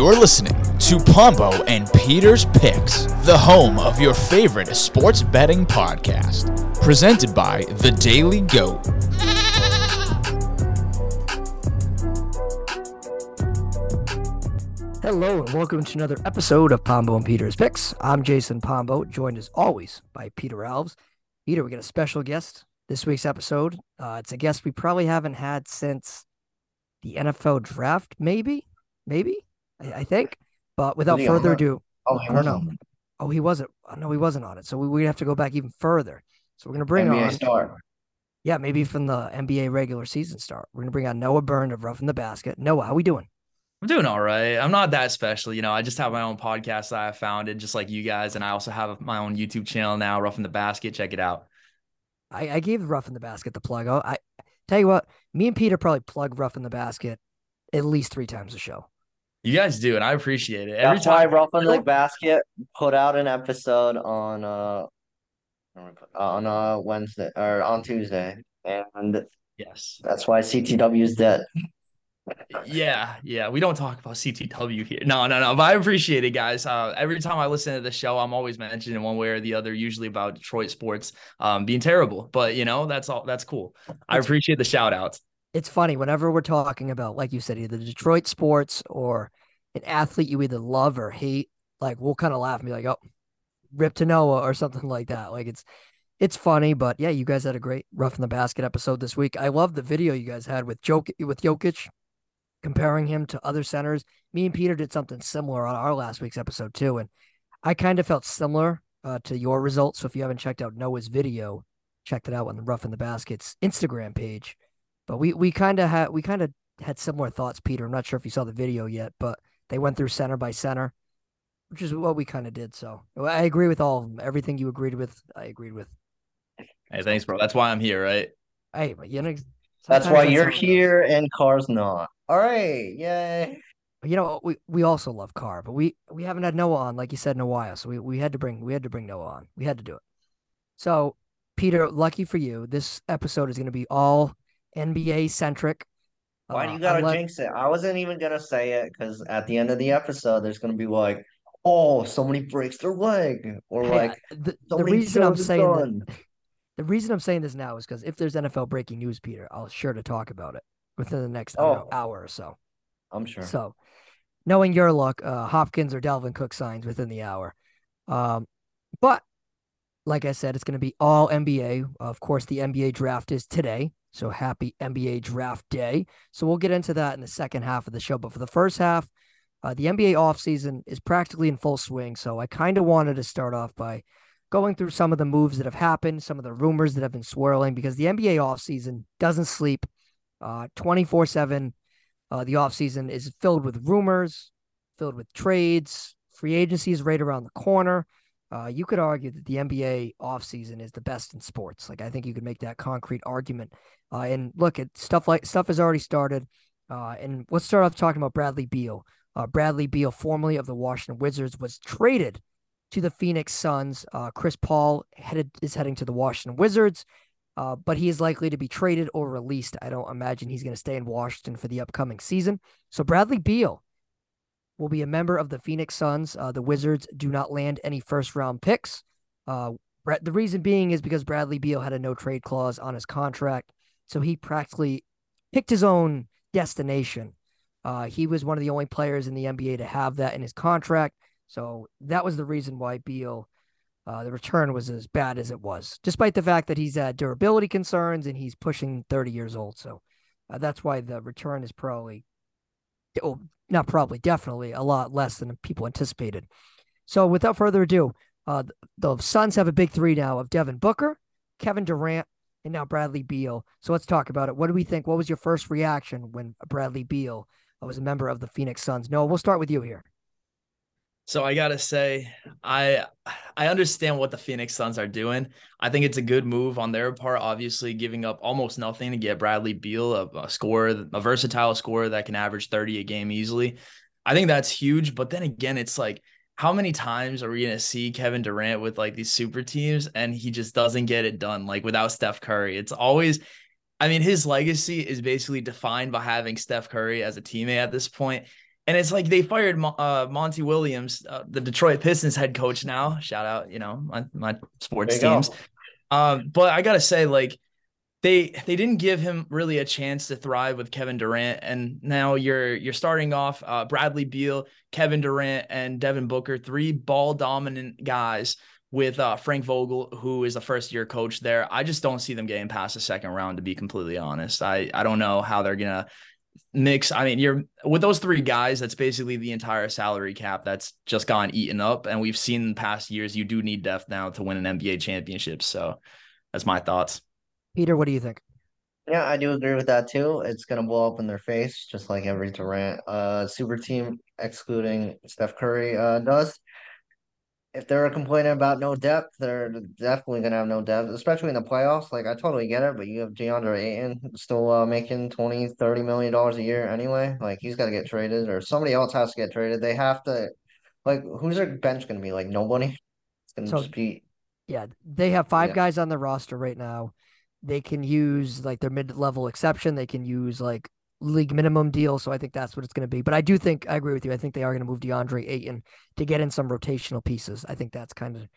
You're listening to Pombo and Peter's Picks, the home of your favorite sports betting podcast. Presented by The Daily Goat. Hello and welcome to another episode of Pombo and Peter's Picks. I'm Jason Pombo, joined as always by Peter Alves. Peter, we got a special guest this week's episode. Uh, it's a guest we probably haven't had since the NFL draft, maybe, maybe, I, I think. But without Was he on further ado, Oh, he I don't was know. on Oh, he wasn't. Oh, no, he wasn't on it. So we, we have to go back even further. So we're gonna bring NBA on, star. yeah, maybe from the NBA regular season start. We're gonna bring on Noah Berndt of Rough in the Basket. Noah, how we doing? I'm doing all right. I'm not that special. You know, I just have my own podcast that I founded, just like you guys. And I also have my own YouTube channel now, Rough in the Basket. Check it out. I, I gave Rough in the Basket the plug. Oh, I tell you what, me and Peter probably plug Rough in the Basket at least three times a show. You guys do, and I appreciate it. Every That's why time Rough in the Basket put out an episode on uh on uh Wednesday or on Tuesday, and Yes. that's why CTW is dead. Yeah, yeah. We don't talk about CTW here. No, no, no. But I appreciate it, guys. Uh, every time I listen to the show, I'm always mentioning one way or the other, usually about Detroit sports um, being terrible. But you know, that's all. That's cool. I appreciate the shout outs. It's funny whenever we're talking about, like you said, either Detroit sports or an athlete you either love or hate. Like we'll kind of laugh and be like, "Oh, rip to Noah" or something like that. Like it's it's funny, but yeah, you guys had a great Rough in the Basket episode this week. I love the video you guys had with Jok with Jokic comparing him to other centers. Me and Peter did something similar on our last week's episode too, and I kind of felt similar uh, to your results. So if you haven't checked out Noah's video, check that out on the Rough in the Baskets Instagram page. But we we kind of had we kind of had similar thoughts, Peter. I'm not sure if you saw the video yet, but they went through center by center, which is what we kind of did. So I agree with all of them. Everything you agreed with, I agreed with. Hey, thanks, bro. That's why I'm here, right? Hey, but you know, That's why you're how it goes. here and Car's not. All right, yay! You know, we, we also love Carr, but we we haven't had Noah on, like you said, in a while. So we, we had to bring we had to bring Noah on. We had to do it. So, Peter, lucky for you, this episode is going to be all NBA centric. Why do Uh, you gotta unless- jinx it? I wasn't even gonna say it because at the end of the episode, there's gonna be like, "Oh, somebody breaks their leg," or Hey, like, the, the reason I'm saying that, the reason I'm saying this now is because if there's NFL breaking news, Peter, I'll sure to talk about it within the next don't know, Oh. hour or so. I'm sure. So, knowing your luck, uh, Hopkins or Dalvin Cook signs within the hour. Um, but like I said, it's going to be all NBA. Of course, the NBA draft is today. So happy NBA draft day. So we'll get into that in the second half of the show. But for the first half, uh, the NBA offseason is practically in full swing. So I kind of wanted to start off by going through some of the moves that have happened, some of the rumors that have been swirling, because the NBA offseason doesn't sleep uh, 24 7. Uh, the offseason is filled with rumors, filled with trades. Free agency is right around the corner. Uh, you could argue that the NBA offseason is the best in sports. Like I think you could make that concrete argument. Uh, and look at stuff like stuff has already started. Uh, and let's start off talking about Bradley Beal. Uh, Bradley Beal, formerly of the Washington Wizards, was traded to the Phoenix Suns. Uh, Chris Paul headed is heading to the Washington Wizards, uh, but he is likely to be traded or released. I don't imagine he's going to stay in Washington for the upcoming season. So Bradley Beal will be a member of the Phoenix Suns. Uh, the Wizards do not land any first round picks. Uh, Brad- the reason being is because Bradley Beal had a no trade clause on his contract, so he practically picked his own destination. Uh, he was one of the only players in the NBA to have that in his contract, so that was the reason why Beal. Uh, the return was as bad as it was, despite the fact that he's had durability concerns and he's pushing 30 years old. So uh, that's why the return is probably, oh, not probably, definitely a lot less than people anticipated. So without further ado, uh, the, Suns have a big three now of Devin Booker, Kevin Durant, and now Bradley Beal. So let's talk about it. What do we think? What was your first reaction when Bradley Beal was a member of the Phoenix Suns? No, we'll start with you here. So I gotta say, I I understand what the Phoenix Suns are doing. I think it's a good move on their part. Obviously, giving up almost nothing to get Bradley Beal, a, a scorer, a versatile scorer that can average thirty a game easily. I think that's huge. But then again, it's like, how many times are we gonna see Kevin Durant with like these super teams and he just doesn't get it done? Like without Steph Curry, it's always. I mean, his legacy is basically defined by having Steph Curry as a teammate at this point. And it's like they fired uh, Monty Williams, uh, the Detroit Pistons head coach now. Shout out, you know, my, my sports teams. Um, but I gotta say, like, they they didn't give him really a chance to thrive with Kevin Durant, and now you're you're starting off uh, Bradley Beal, Kevin Durant, and Devin Booker, three ball dominant guys with uh, Frank Vogel, who is a first year coach there. I just don't see them getting past the second round, to be completely honest. I I don't know how they're gonna mix. I mean, you're with those three guys, that's basically the entire salary cap that's just gone eaten up. And we've seen in past years you do need depth now to win an NBA championship. So that's my thoughts. Peter, what do you think? Yeah, I do agree with that too. It's gonna blow up in their face, just like every Durant uh super team, excluding Steph Curry, uh does. If they're complaining about no depth, they're definitely gonna have no depth, especially in the playoffs. Like I totally get it, but you have DeAndre Ayton still uh, making 20, 30 million dollars a year anyway. Like he's gotta get traded or somebody else has to get traded. They have to like who's their bench gonna be? Like nobody? It's gonna So- just be Yeah, they have five Yeah. guys on the roster right now. They can use like their mid-level exception. They can use like league minimum deal. So I think that's what it's going to be. But I do think I agree with you. I think they are going to move DeAndre Ayton to get in some rotational pieces. I think that's kind of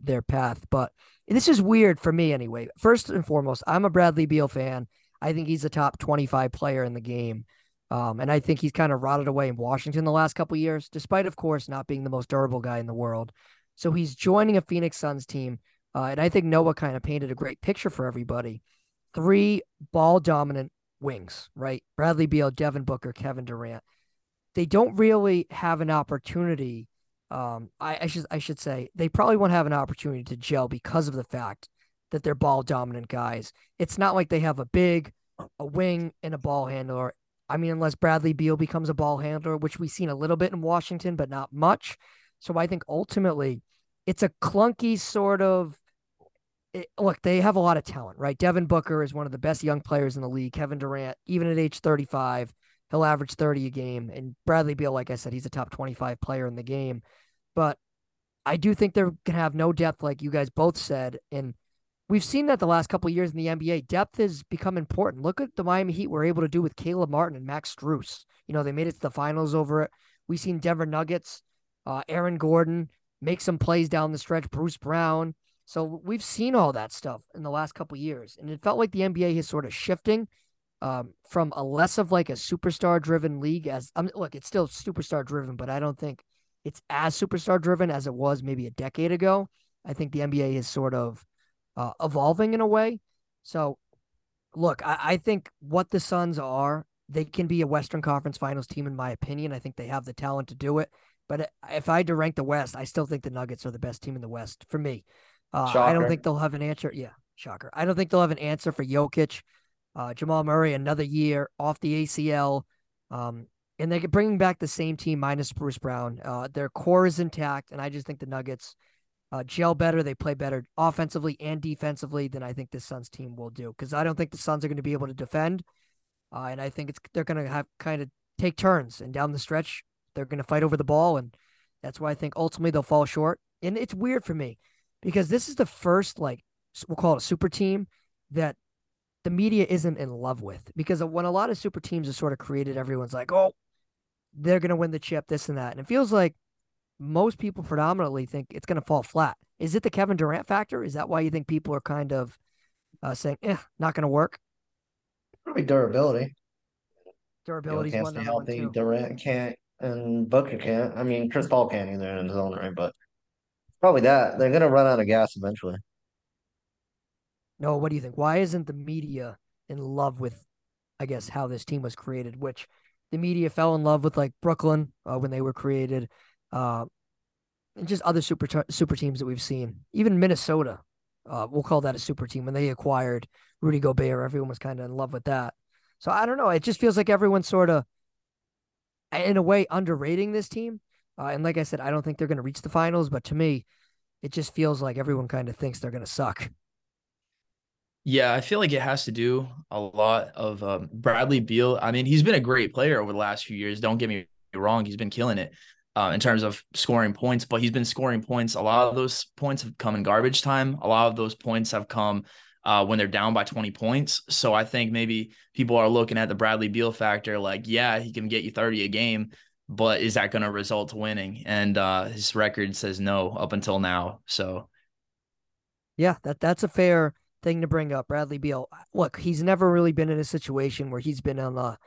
their path. But this is weird for me anyway. First and foremost, I'm a Bradley Beal fan. I think he's a top 25 player in the game. Um, and I think he's kind of rotted away in Washington the last couple years, despite, of course, not being the most durable guy in the world. So he's joining a Phoenix Suns team. Uh, and I think Noah kind of painted a great picture for everybody. Three ball dominant wings, right? Bradley Beal, Devin Booker, Kevin Durant. They don't really have an opportunity. Um, I, I should I should say they probably won't have an opportunity to gel because of the fact that they're ball dominant guys. It's not like they have a big, a wing and a ball handler. I mean, unless Bradley Beal becomes a ball handler, which we've seen a little bit in Washington, but not much. So I think ultimately it's a clunky sort of look, they have a lot of talent, right? Devin Booker is one of the best young players in the league. Kevin Durant, even at age 35, he'll average 30 a game. And Bradley Beal, like I said, he's a top 25 player in the game. But I do think they're going to have no depth, like you guys both said. And we've seen that the last couple of years in the NBA. Depth has become important. Look at the Miami Heat were able to do with Caleb Martin and Max Strus. You know, they made it to the finals over it. We've seen Denver Nuggets, uh, Aaron Gordon make some plays down the stretch, Bruce Brown. So we've seen all that stuff in the last couple years, and it felt like the NBA is sort of shifting um, from a less of like a superstar driven league. As um, look, it's still superstar driven, but I don't think it's as superstar driven as it was maybe a decade ago. I think the NBA is sort of uh, evolving in a way. So, look, I, I think what the Suns are, they can be a Western Conference Finals team, in my opinion. I think they have the talent to do it. But if I had to rank the West, I still think the Nuggets are the best team in the West for me. Uh, I don't think they'll have an answer. Yeah, shocker. I don't think they'll have an answer for Jokic. Uh, Jamal Murray, another year off the ACL. Um, and they're bringing back the same team minus Bruce Brown. Uh, their core is intact, and I just think the Nuggets uh, gel better. They play better offensively and defensively than I think the Suns team will do. Because I don't think the Suns are going to be able to defend, uh, and I think it's they're going to have kind of take turns and down the stretch they're going to fight over the ball, and that's why I think ultimately they'll fall short. And it's weird for me because this is the first like we'll call it a super team that the media isn't in love with because when a lot of super teams are sort of created, everyone's like, oh, they're going to win the chip, this and that. And it feels like most people predominantly think it's going to fall flat. Is it the Kevin Durant factor? Is that why you think people are kind of uh, saying, eh, not going to work? probably durability. Durability is can't one stay healthy. Durant can't, and Booker can't. I mean, Chris Paul can't either in his own right, but probably that. They're gonna run out of gas eventually. No, what do you think? Why isn't the media in love with, I guess, how this team was created? Which the media fell in love with, like Brooklyn uh, when they were created, uh, and just other super super teams that we've seen. Even Minnesota, uh, we'll call that a super team. When they acquired Rudy Gobert, everyone was kind of in love with that. So I don't know. It just feels like everyone's sort of, in a way, underrating this team. Uh, and like I said, I don't think they're going to reach the finals. But to me, it just feels like everyone kind of thinks they're going to suck. Yeah, I feel like it has to do a lot of um, Bradley Beal. I mean, he's been a great player over the last few years. Don't get me wrong; he's been killing it uh, in terms of scoring points. But he's been scoring points. A lot of those points have come in garbage time. A lot of those points have come uh, when they're down by 20 points. So I think maybe people are looking at the Bradley Beal factor, like, yeah, he can get you 30 a game, but is that going to result to winning? And uh, his record says no up until now. So, yeah, that that's a fair thing to bring up. Bradley Beal, look, he's never really been in a situation where he's been on a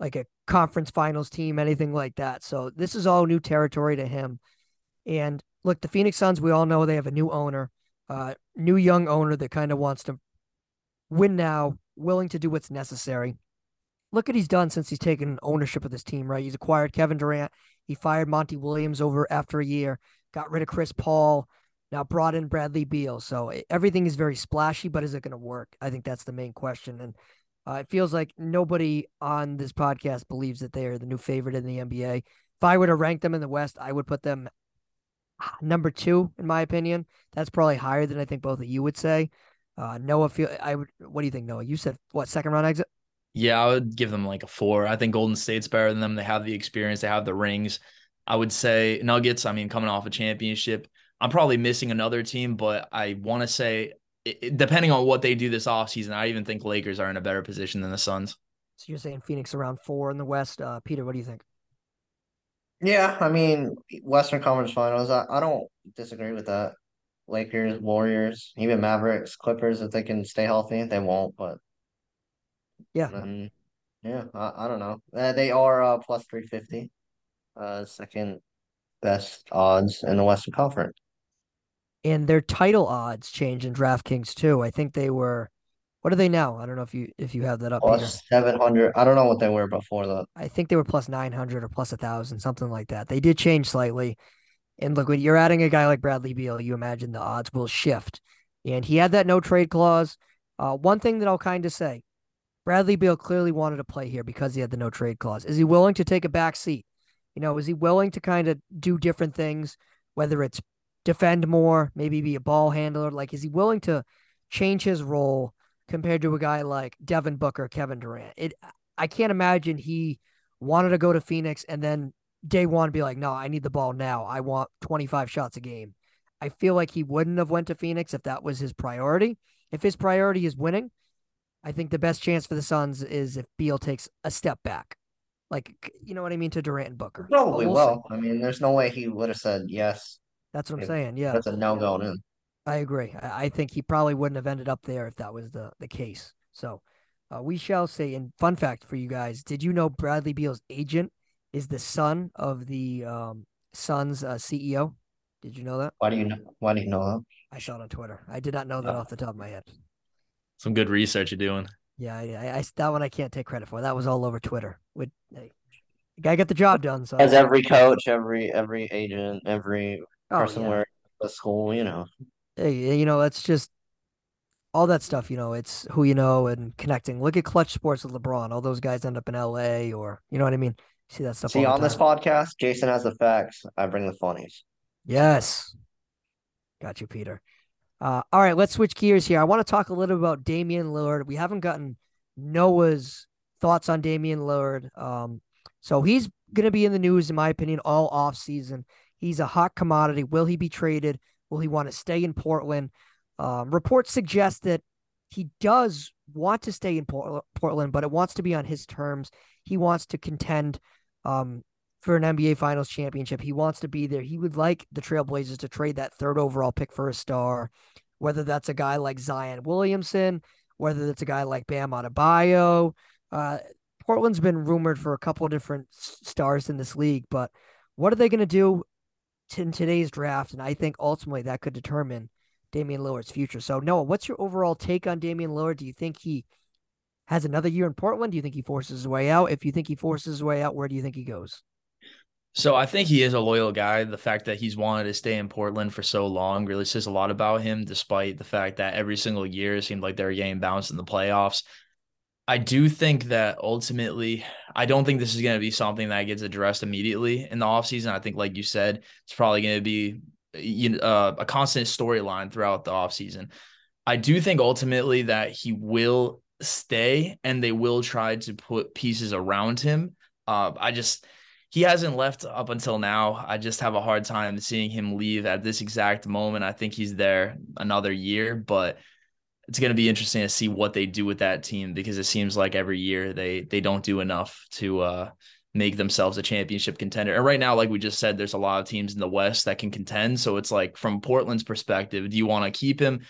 like a conference finals team, anything like that. So this is all new territory to him. And look, the Phoenix Suns, we all know they have a new owner, uh, new young owner that kind of wants to win now, willing to do what's necessary. Look what he's done since he's taken ownership of this team, right? He's acquired Kevin Durant. He fired Monty Williams over after a year, got rid of Chris Paul, now brought in Bradley Beal. So everything is very splashy, but is it going to work? I think that's the main question. And uh, it feels like nobody on this podcast believes that they are the new favorite in the NBA. If I were to rank them in the West, I would put them number two, in my opinion. That's probably higher than I think both of you would say. Uh, Noah, feel I would. What do you think, Noah? You said what second round exit? Yeah, I would give them like a four. I think Golden State's better than them. They have the experience. They have the rings. I would say Nuggets. I mean, coming off a championship, I'm probably missing another team, but I want to say, it, depending on what they do this offseason, I even think Lakers are in a better position than the Suns. So you're saying Phoenix around four in the West. Uh, Peter, what do you think? Yeah, I mean, Western Conference Finals, I, I don't disagree with that. Lakers, Warriors, even Mavericks, Clippers, if they can stay healthy, they won't, but yeah. Um, yeah, I, I don't know. Uh, they are uh, plus 350, uh, second best odds in the Western Conference. And their title odds change in DraftKings too. I think they were what are they now? I don't know if you if you have that up. Plus seven hundred. I don't know what they were before that. I think they were plus nine hundred or plus a thousand, something like that. They did change slightly. And look, when you're adding a guy like Bradley Beal, you imagine the odds will shift. And he had that no trade clause. Uh, one thing that I'll kind of say, Bradley Beal clearly wanted to play here because he had the no trade clause. Is he willing to take a back seat? You know, is he willing to kind of do different things, whether it's defend more, maybe be a ball handler? Like, is he willing to change his role compared to a guy like Devin Booker, Kevin Durant. It I can't imagine he wanted to go to Phoenix and then day one be like, no, I need the ball now. I want 25 shots a game. I feel like he wouldn't have went to Phoenix if that was his priority. If his priority is winning, I think the best chance for the Suns is if Beal takes a step back. Like, you know what I mean, to Durant and Booker. Probably we'll will. I mean, there's no way he would have said yes. That's what I'm saying. Yeah. That's a no going in. I agree. I think he probably wouldn't have ended up there if that was the, the case. So uh, we shall see. And fun fact for you guys: Did you know Bradley Beal's agent is the son of the um, Suns uh, CEO? Did you know that? Why do you know? Why do you know that? I saw it on Twitter. I did not know that oh. off the top of my head. Some good research you're doing. Yeah, I, I, that one I can't take credit for. That was all over Twitter. With hey, guy got the job done. So as every coach, every every agent, every oh, person yeah. where the school, you know hey, you know, it's just all that stuff, you know, it's who you know and connecting. Look at Klutch Sports with LeBron. All those guys end up in LA or you know what I mean? See that stuff. See on this podcast, Jason has the facts. I bring the funnies. Yes. Got you, Peter. Uh, all right, let's switch gears here. I want to talk a little bit about Damian Lillard. We haven't gotten Noah's thoughts on Damian Lillard. Um, so he's going to be in the news, in my opinion, all off season. He's a hot commodity. Will he be traded? Will he want to stay in Portland? Um, reports suggest that he does want to stay in Portland, but it wants to be on his terms. He wants to contend um, for an NBA Finals championship. He wants to be there. He would like the Trailblazers to trade that third overall pick for a star, whether that's a guy like Zion Williamson, whether that's a guy like Bam Adebayo. Uh, Portland's been rumored for a couple of different stars in this league, but what are they going to do in today's draft, and I think ultimately that could determine Damian Lillard's future. So, Noah, what's your overall take on Damian Lillard? Do you think he has another year in Portland? Do you think he forces his way out? If you think he forces his way out, where do you think he goes? So I think he is a loyal guy. The fact that he's wanted to stay in Portland for so long really says a lot about him, despite the fact that every single year it seemed like they were getting bounced in the playoffs. I do think that ultimately, I don't think this is going to be something that gets addressed immediately in the offseason. I think, like you said, it's probably going to be you know, uh, a constant storyline throughout the offseason. I do think ultimately that he will stay and they will try to put pieces around him. Uh, I just, he hasn't left up until now. I just have a hard time seeing him leave at this exact moment. I think he's there another year, but it's going to be interesting to see what they do with that team because it seems like every year they they don't do enough to uh, make themselves a championship contender. And right now, like we just said, there's a lot of teams in the West that can contend. So it's like from Portland's perspective, do you want to keep him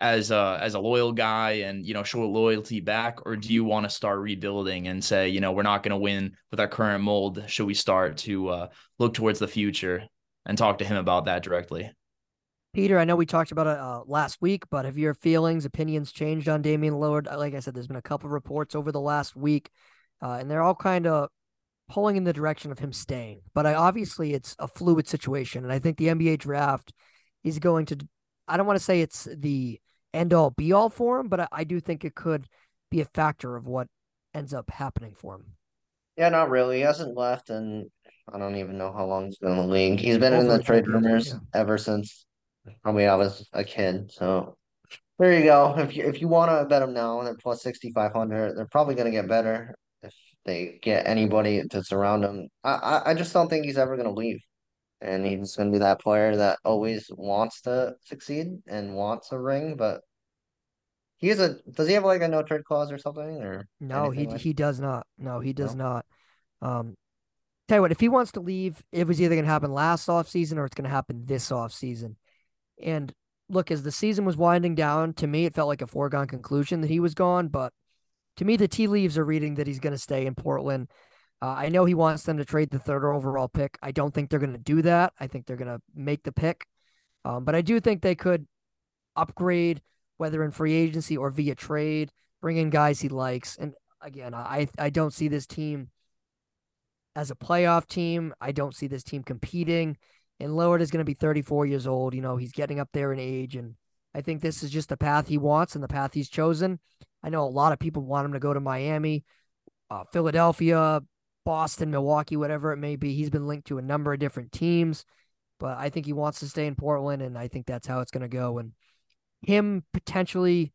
as a as a loyal guy and you know show loyalty back, or do you want to start rebuilding and say, you know, we're not going to win with our current mold? Should we start to uh, look towards the future and talk to him about that directly? Peter, I know we talked about it uh, last week, but have your feelings, opinions changed on Damian Lillard? Like I said, there's been a couple reports over the last week, uh, and they're all kind of pulling in the direction of him staying. But I obviously it's a fluid situation, and I think the NBA draft is going to. I don't want to say it's the end all be all for him, but I, I do think it could be a factor of what ends up happening for him. Yeah, not really. He hasn't left, and I don't even know how long he's been in the league. He's been Over in the trade rumors yeah. ever since probably I was a kid. So there you go. If you if you want to bet him now, they're plus sixty five hundred. They're probably going to get better if they get anybody to surround him. I, I, I just don't think he's ever going to leave. And he's going to be that player that always wants to succeed and wants a ring, but he is a. Does he have like a no trade clause or something? Or no, he like? he does not. No, he does no? not. Um, tell you what, if he wants to leave, it was either going to happen last off season or it's going to happen this off season. And look, as the season was winding down, to me, it felt like a foregone conclusion that he was gone. But to me, the tea leaves are reading that he's going to stay in Portland. Uh, I know he wants them to trade the third overall pick. I don't think they're going to do that. I think they're going to make the pick. Um, but I do think they could upgrade, whether in free agency or via trade, bring in guys he likes. And again, I I don't see this team as a playoff team. I don't see this team competing. And Lillard is going to be 34 years old. You know, he's getting up there in age. And I think this is just the path he wants and the path he's chosen. I know a lot of people want him to go to Miami, uh, Philadelphia, Boston, Milwaukee, whatever it may be. He's been linked to a number of different teams, but I think he wants to stay in Portland. And I think that's how it's going to go. And him potentially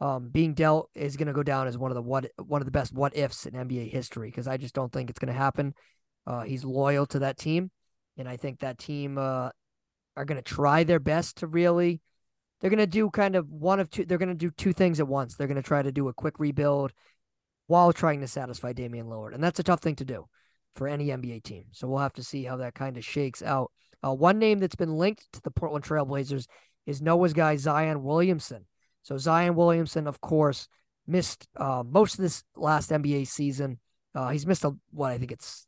um, being dealt is going to go down as one of the what one of the best what ifs in NBA history because I just don't think it's going to happen. Uh, he's loyal to that team, and I think that team uh, are going to try their best to really. They're going to do kind of one of two. They're going to do two things at once. They're going to try to do a quick rebuild while trying to satisfy Damian Lillard, and that's a tough thing to do for any NBA team. So we'll have to see how that kind of shakes out. Uh, one name that's been linked to the Portland Trailblazers is Noah's guy Zion Williamson. So Zion Williamson, of course, missed uh, most of this last NBA season. Uh, he's missed a, what I think it's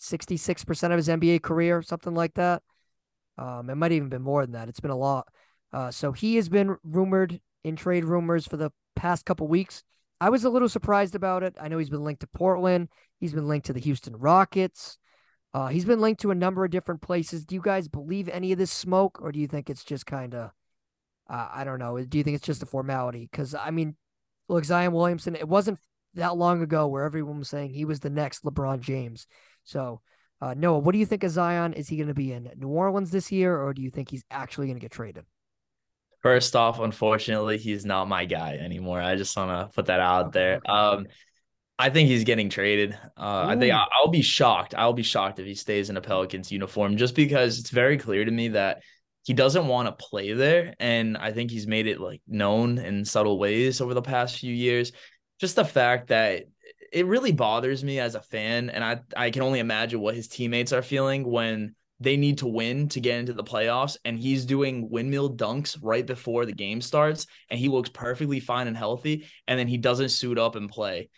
66% of his NBA career, something like that. Um, it might even been more than that. It's been a lot. Uh, so he has been rumored in trade rumors for the past couple weeks. I was a little surprised about it. I know he's been linked to Portland. He's been linked to the Houston Rockets. Uh, he's been linked to a number of different places. Do you guys believe any of this smoke, or do you think it's just kind of, uh, I don't know. Do you think it's just a formality? Because I mean, look, Zion Williamson. It wasn't that long ago where everyone was saying he was the next LeBron James. So, uh, Noah, what do you think of Zion? Is he going to be in New Orleans this year, or do you think he's actually going to get traded? First off, unfortunately, he's not my guy anymore. I just want to put that out there. Um, I think he's getting traded. Uh, I think I'll be shocked. I'll be shocked if he stays in a Pelicans uniform, just because it's very clear to me that he doesn't want to play there, and I think he's made it like known in subtle ways over the past few years. Just the fact that it really bothers me as a fan, and I I can only imagine what his teammates are feeling when they need to win to get into the playoffs, and he's doing windmill dunks right before the game starts, and he looks perfectly fine and healthy, and then he doesn't suit up and play,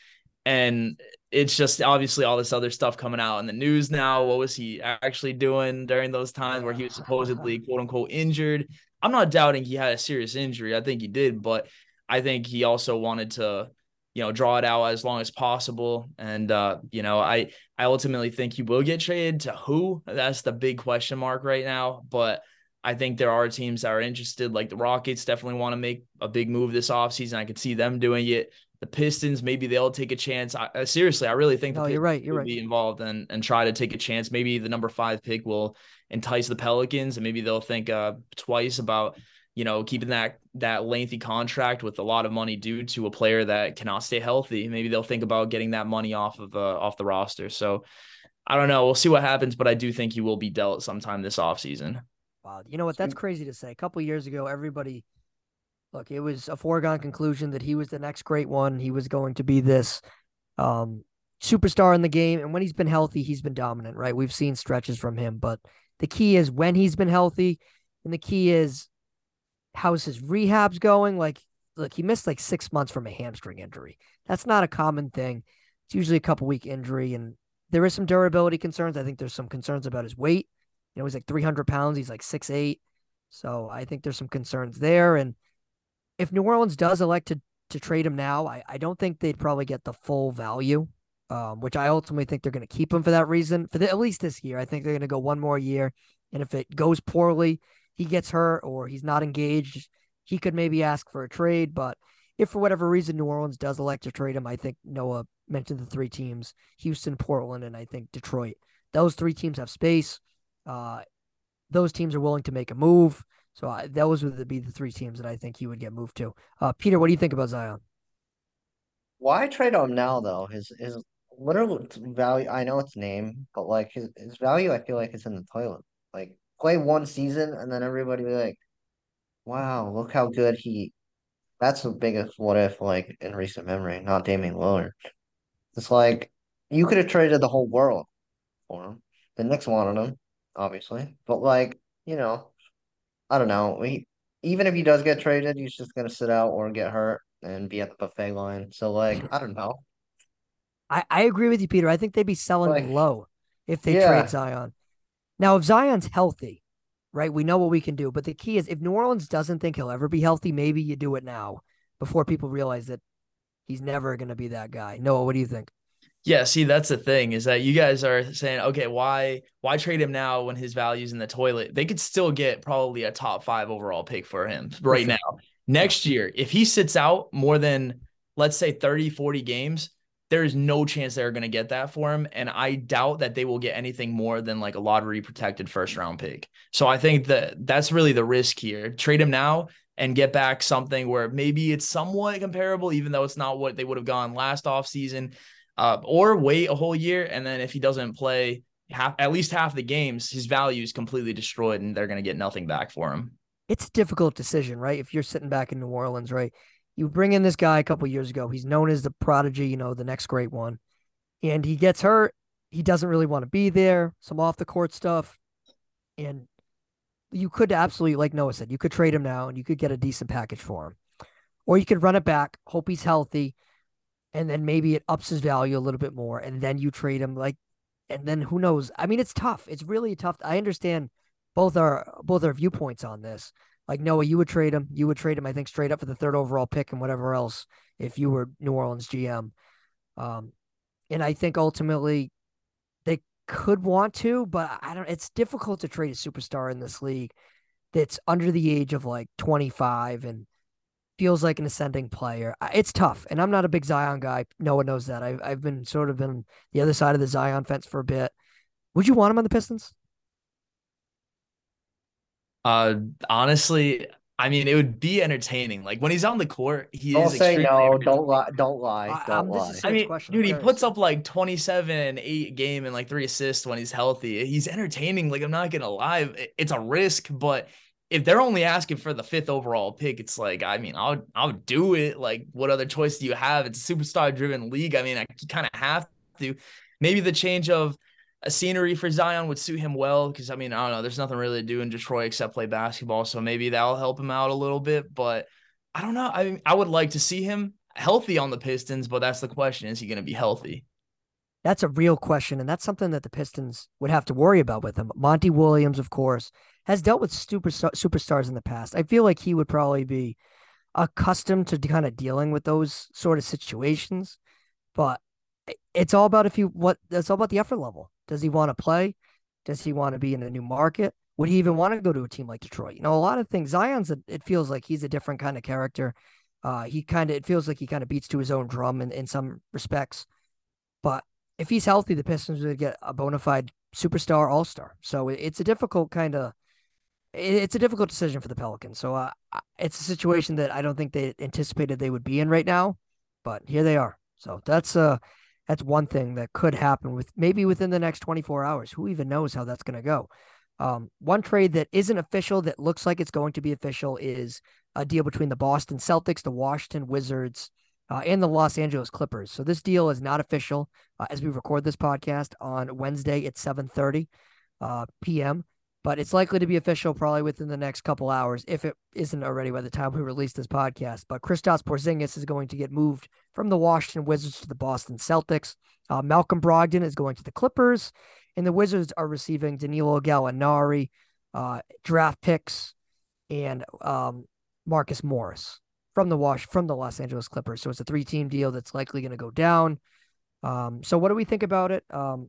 and it's just obviously all this other stuff coming out in the news now. What was he actually doing during those times where he was supposedly quote unquote injured? I'm not doubting he had a serious injury. I think he did, but I think he also wanted to you know, draw it out as long as possible. And uh, you know, I I ultimately think he will get traded to who? That's the big question mark right now. But I think there are teams that are interested, like the Rockets definitely want to make a big move this offseason. I could see them doing it. The Pistons, maybe they'll take a chance. I, uh, seriously, I really think no, you're right. You're right. Be involved and and try to take a chance. Maybe the number five pick will entice the Pelicans, and maybe they'll think uh, twice about you know, keeping that that lengthy contract with a lot of money due to a player that cannot stay healthy. Maybe they'll think about getting that money off of uh, off the roster. So I don't know. We'll see what happens, but I do think he will be dealt sometime this offseason. Wow. You know what? That's crazy to say. A couple years ago, everybody look, it was a foregone conclusion that he was the next great one. He was going to be this. Um, superstar in the game. And when he's been healthy, he's been dominant, right? We've seen stretches from him, but the key is when he's been healthy, and the key is how's his rehabs going? Like, look, he missed like six months from a hamstring injury. That's not a common thing. It's usually a couple week injury, and there is some durability concerns. I think there's some concerns about his weight. You know, he's like 300 pounds. He's like six eight. So I think there's some concerns there. And if New Orleans does elect to to trade him now, I, I don't think they'd probably get the full value, um, which I ultimately think they're going to keep him for that reason. For the, at least this year, I think they're going to go one more year. And if it goes poorly, he gets hurt or he's not engaged, he could maybe ask for a trade. But if for whatever reason New Orleans does elect to trade him, I think Noah mentioned the three teams Houston, Portland, and I think Detroit. Those three teams have space. Uh, those teams are willing to make a move. So I, those would be the three teams that I think he would get moved to. Uh, Peter, what do you think about Zion? Why trade him now though? His his literal value. I know its name, but like his his value, I feel like it's in the toilet. Like play one season and then everybody be like, "Wow, look how good he." That's the biggest what if like in recent memory. Not Damian Lillard. It's like you could have traded the whole world for him. The Knicks wanted him, obviously, but like you know, I don't know. He, even if he does get traded, he's just gonna sit out or get hurt and be at the buffet line. So like, I don't know. I, I agree with you, Peter. I think they'd be selling Like, low if they yeah. trade Zion. Now, if Zion's healthy, right, we know what we can do. But the key is if New Orleans doesn't think he'll ever be healthy, maybe you do it now before people realize that he's never going to be that guy. Noah, what do you think? Yeah, see, that's the thing is that you guys are saying, okay, why why trade him now when his value's in the toilet? They could still get probably a top five overall pick for him right now. Next year, if he sits out more than let's say 30, 40 games, there is no chance they're going to get that for him. And I doubt that they will get anything more than like a lottery protected first round pick. So I think that that's really the risk here. Trade him now and get back something where maybe it's somewhat comparable, even though it's not what they would have gone last offseason uh, or wait a whole year and then if he doesn't play half at least half the games, his value is completely destroyed and they're going to get nothing back for him. It's a difficult decision, right? If you're sitting back in New Orleans, right? You bring in this guy a couple years ago. He's known as the prodigy, you know, the next great one. And he gets hurt. He doesn't really want to be there. Some off the court stuff. And you could absolutely, like Noah said, you could trade him now and you could get a decent package for him. Or you could run it back, hope he's healthy, and then maybe it ups his value a little bit more. And then you trade him like and then who knows? I mean, it's tough. It's really tough. I understand both our both our viewpoints on this. Like Noah, you would trade him. You would trade him, I think, straight up for the third overall pick and whatever else if you were New Orleans GM. Um, and I think ultimately they could want to, but I don't. It's difficult to trade a superstar in this league that's under the age of like 25 and feels like an ascending player. It's tough, and I'm not a big Zion guy. No one knows that. I've I've been sort of been the other side of the Zion fence for a bit. Would you want him on the Pistons? Uh, honestly, I mean, it would be entertaining. Like when he's on the court, he Don't is say no. entertaining. Don't lie. Don't lie. Don't um, lie. I mean, question, dude, he puts up like 27 and eight game and like three assists when he's healthy. He's entertaining. Like, I'm not gonna lie. It's a risk, but if they're only asking for the fifth overall pick, it's like, I mean, I'll I'll do it. Like, what other choice do you have? It's a superstar driven league. I mean, I kind of have to. Maybe the change of a scenery for Zion would suit him well because I mean, I don't know. There's nothing really to do in Detroit except play basketball, so maybe that'll help him out a little bit. But I don't know. I mean, I would like to see him healthy on the Pistons, but that's the question: Is he going to be healthy? That's a real question, and that's something that the Pistons would have to worry about with him. Monty Williams, of course, has dealt with super superstars in the past. I feel like he would probably be accustomed to kind of dealing with those sort of situations, but it's all about if you what it's all about the effort level. Does he want to play? Does he want to be in a new market? Would he even want to go to a team like Detroit? You know, a lot of things. Zion's a, it feels like he's a different kind of character. Uh, he kind of it feels like he kind of beats to his own drum in, in some respects. But if he's healthy, the Pistons would get a bona fide superstar all star. So it- it's a difficult kind of it's a difficult decision for the Pelicans. So uh, it's a situation that I don't think they anticipated they would be in right now, but here they are. So that's uh that's one thing that could happen with maybe within the next 24 hours. Who even knows how that's going to go? Um, one trade that isn't official that looks like it's going to be official is a deal between the Boston Celtics, the Washington Wizards, uh, and the Los Angeles Clippers. So this deal is not official uh, as we record this podcast on Wednesday at 7:30 uh, p.m. But it's likely to be official probably within the next couple hours, if it isn't already by the time we release this podcast. But Kristaps Porzingis is going to get moved from the Washington Wizards to the Boston Celtics. Uh, Malcolm Brogdon is going to the Clippers, and the Wizards are receiving Danilo Gallinari, uh, draft picks, and um, Marcus Morris from the Wash from the Los Angeles Clippers. So it's a three team deal that's likely going to go down. Um, so what do we think about it? Um,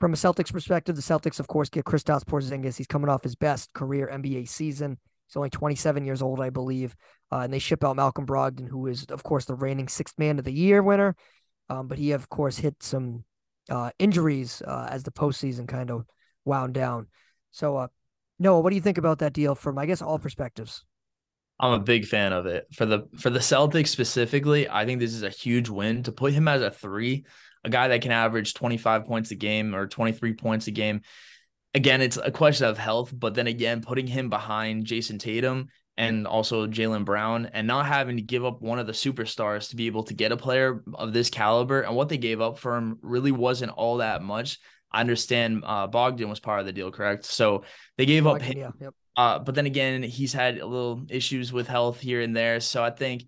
from a Celtics perspective, the Celtics, of course, get Kristaps Porzingis. He's coming off his best career NBA season. He's only 27 years old, I believe. Uh, and they ship out Malcolm Brogdon, who is, of course, the reigning sixth man of the year winner. Um, but he, of course, hit some uh, injuries uh, as the postseason kind of wound down. So, uh, Noah, what do you think about that deal from, I guess, all perspectives? I'm a big fan of it. For the for the Celtics specifically, I think this is a huge win to put him as a 3, a guy that can average 25 points a game or 23 points a game. Again, it's a question of health, but then again, putting him behind Jayson Tatum and also Jaylen Brown and not having to give up one of the superstars to be able to get a player of this caliber and what they gave up for him really wasn't all that much. I understand uh, Bogdan was part of the deal, correct? So they gave Bogdan, up him, yeah, yep. Uh, but then again, he's had a little issues with health here and there. So I think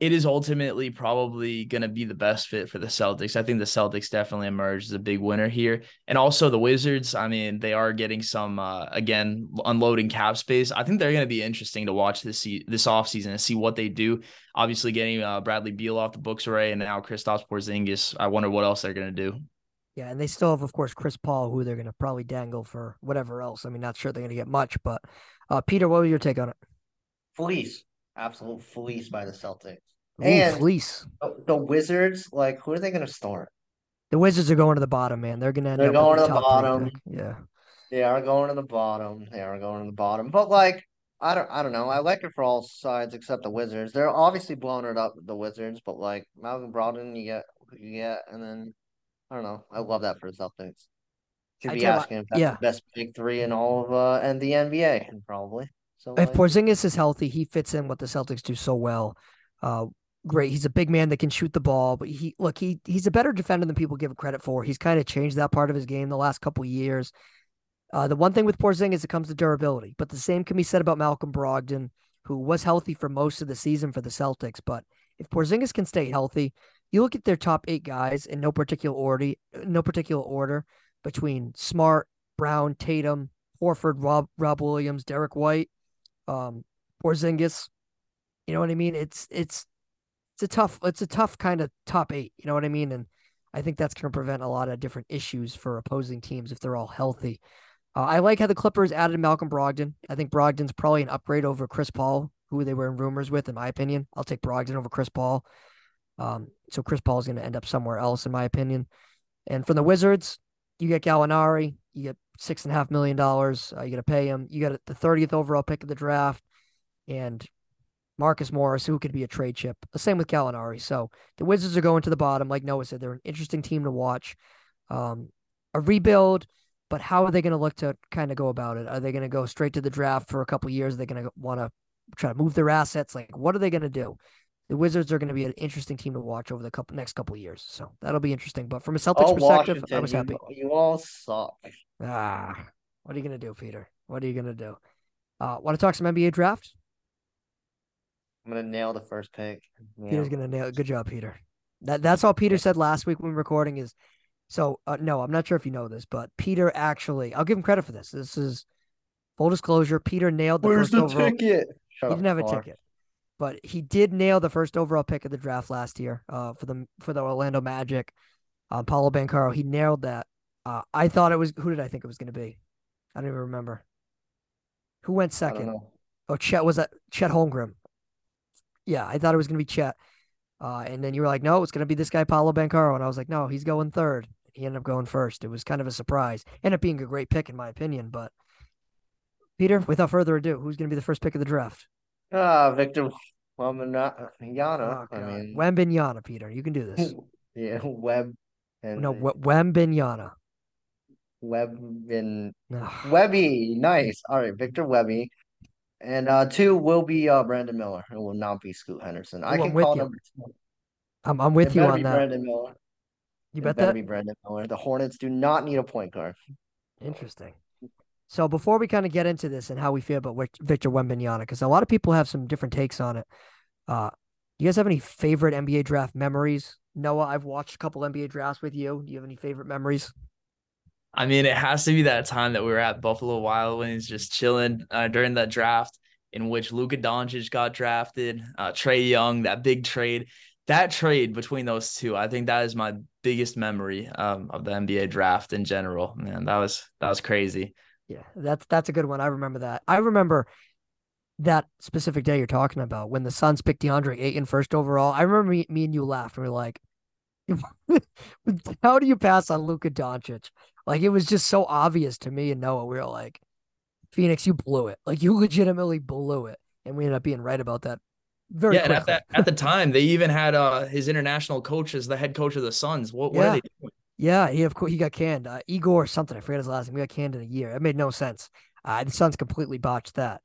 it is ultimately probably going to be the best fit for the Celtics. I think the Celtics definitely emerged as a big winner here. And also the Wizards, I mean, they are getting some, uh, again, unloading cap space. I think they're going to be interesting to watch this se- this offseason and see what they do. Obviously, getting uh, Bradley Beal off the books array and now Kristaps Porzingis. I wonder what else they're going to do. Yeah, and they still have, of course, Chris Paul, who they're going to probably dangle for whatever else. I mean, not sure they're going to get much, but uh, Peter, what was your take on it? Fleece, absolute fleece by the Celtics. Ooh, and fleece. The, the, Wizards, like, who are they going to start? The Wizards are going to the bottom, man. They're going to. They're going to the bottom. Yeah. They are going to the bottom. They are going to the bottom. But like, I don't, I don't know. I like it for all sides except the Wizards. They're obviously blowing it up, the Wizards. But like Malcolm Brogdon, you get, you get, and then I don't know. I love that for the Celtics. Should be asking if that's yeah. the best big three in all of uh and the NBA, probably. So if like, Porzingis is healthy, he fits in what the Celtics do so well. Uh, great. He's a big man that can shoot the ball, but he look he he's a better defender than people give him credit for. He's kind of changed that part of his game the last couple years. Uh, the one thing with Porzingis, it comes to durability, but the same can be said about Malcolm Brogdon, who was healthy for most of the season for the Celtics. But if Porzingis can stay healthy, you look at their top eight guys in no particular order, no particular order between Smart, Brown, Tatum, Horford, Rob Rob Williams, Derrick White, um, Porzingis. You know what I mean? It's it's it's a tough it's a tough kind of top eight. You know what I mean? And I think that's going to prevent a lot of different issues for opposing teams if they're all healthy. Uh, I like how the Clippers added Malcolm Brogdon. I think Brogdon's probably an upgrade over Chris Paul, who they were in rumors with, in my opinion. I'll take Brogdon over Chris Paul. Um, so Chris Paul is going to end up somewhere else, in my opinion. And from the Wizards, you get Gallinari, you get six and a half million dollars. Uh, you got to pay him. You got the 30th overall pick of the draft, and Marcus Morris, who could be a trade chip. The same with Gallinari. So the Wizards are going to the bottom. Like Noah said, they're an interesting team to watch. Um, a rebuild, but how are they going to look to kind of go about it? Are they going to go straight to the draft for a couple years? Are they going to want to try to move their assets? Like, what are they going to do? The Wizards are going to be an interesting team to watch over the couple next couple years. So that'll be interesting. But from a Celtics oh, perspective, Washington, I was happy. You, you, all suck. Ah, what are you going to do, Peter? What are you going to do? Uh, want to talk some NBA draft? I'm going to nail the first pick. Yeah. Peter's going to nail it. Good job, Peter. That that's all Peter said last week when we recording is. So uh, no, I'm not sure if you know this, but Peter actually, I'll give him credit for this. This is full disclosure. Peter nailed the Where's first the overall. ticket? Shut he didn't have a ticket but he did nail the first overall pick of the draft last year uh, for the for the Orlando Magic. Uh, Paolo Banchero, he nailed that. Uh, I thought it was who did I think it was going to be? I don't even remember. Who went second? Oh, Chet was that Chet Holmgren. Yeah, I thought it was going to be Chet. Uh, and then you were like, no, it's going to be this guy, Paolo Bancaro. And I was like, no, he's going third. He ended up going first. It was kind of a surprise. Ended up being a great pick, in my opinion. But Peter, without further ado, who's going to be the first pick of the draft? Ah, Victor Wembanyama. Oh, I mean, Wembanyama, Peter. You can do this. yeah, Web. And no. Web and Webby. Nice. All right, Victor Webby. And uh two will be uh Brandon Miller. It will not be Scoot Henderson. I can call you. number two. I'm I'm with It you on that. Brandon Miller. You It bet better that? be Brandon Miller. The Hornets do not need a point guard. Interesting. So before we kind of get into this and how we feel about Victor Wembanyama, because a lot of people have some different takes on it. Uh, you guys have any favorite NBA draft memories? Noah, I've watched a couple NBA drafts with you. Do you have any favorite memories? I mean, it has to be that time that we were at Buffalo Wild Wings just chilling uh, during that draft in which Luka Doncic got drafted, uh, Trae Young, that big trade. That trade between those two, I think that is my biggest memory um, of the NBA draft in general. Man, that was that was crazy. Yeah, that's that's a good one. I remember that. I remember that specific day you're talking about when the Suns picked DeAndre Ayton first overall. I remember me, me and you laughed. We were like, "How do you pass on Luka Doncic?" Like it was just so obvious to me and Noah. We were like, "Phoenix, you blew it. Like you legitimately blew it." And we ended up being right about that. Very yeah, and at quickly. that at the time, they even had uh, his international coach as the head coach of the Suns. What, what Yeah. are they doing? Yeah, he of course he got canned. Uh, Igor something. I forget his last name. He got canned in a year. It made no sense. Uh, the Suns completely botched that.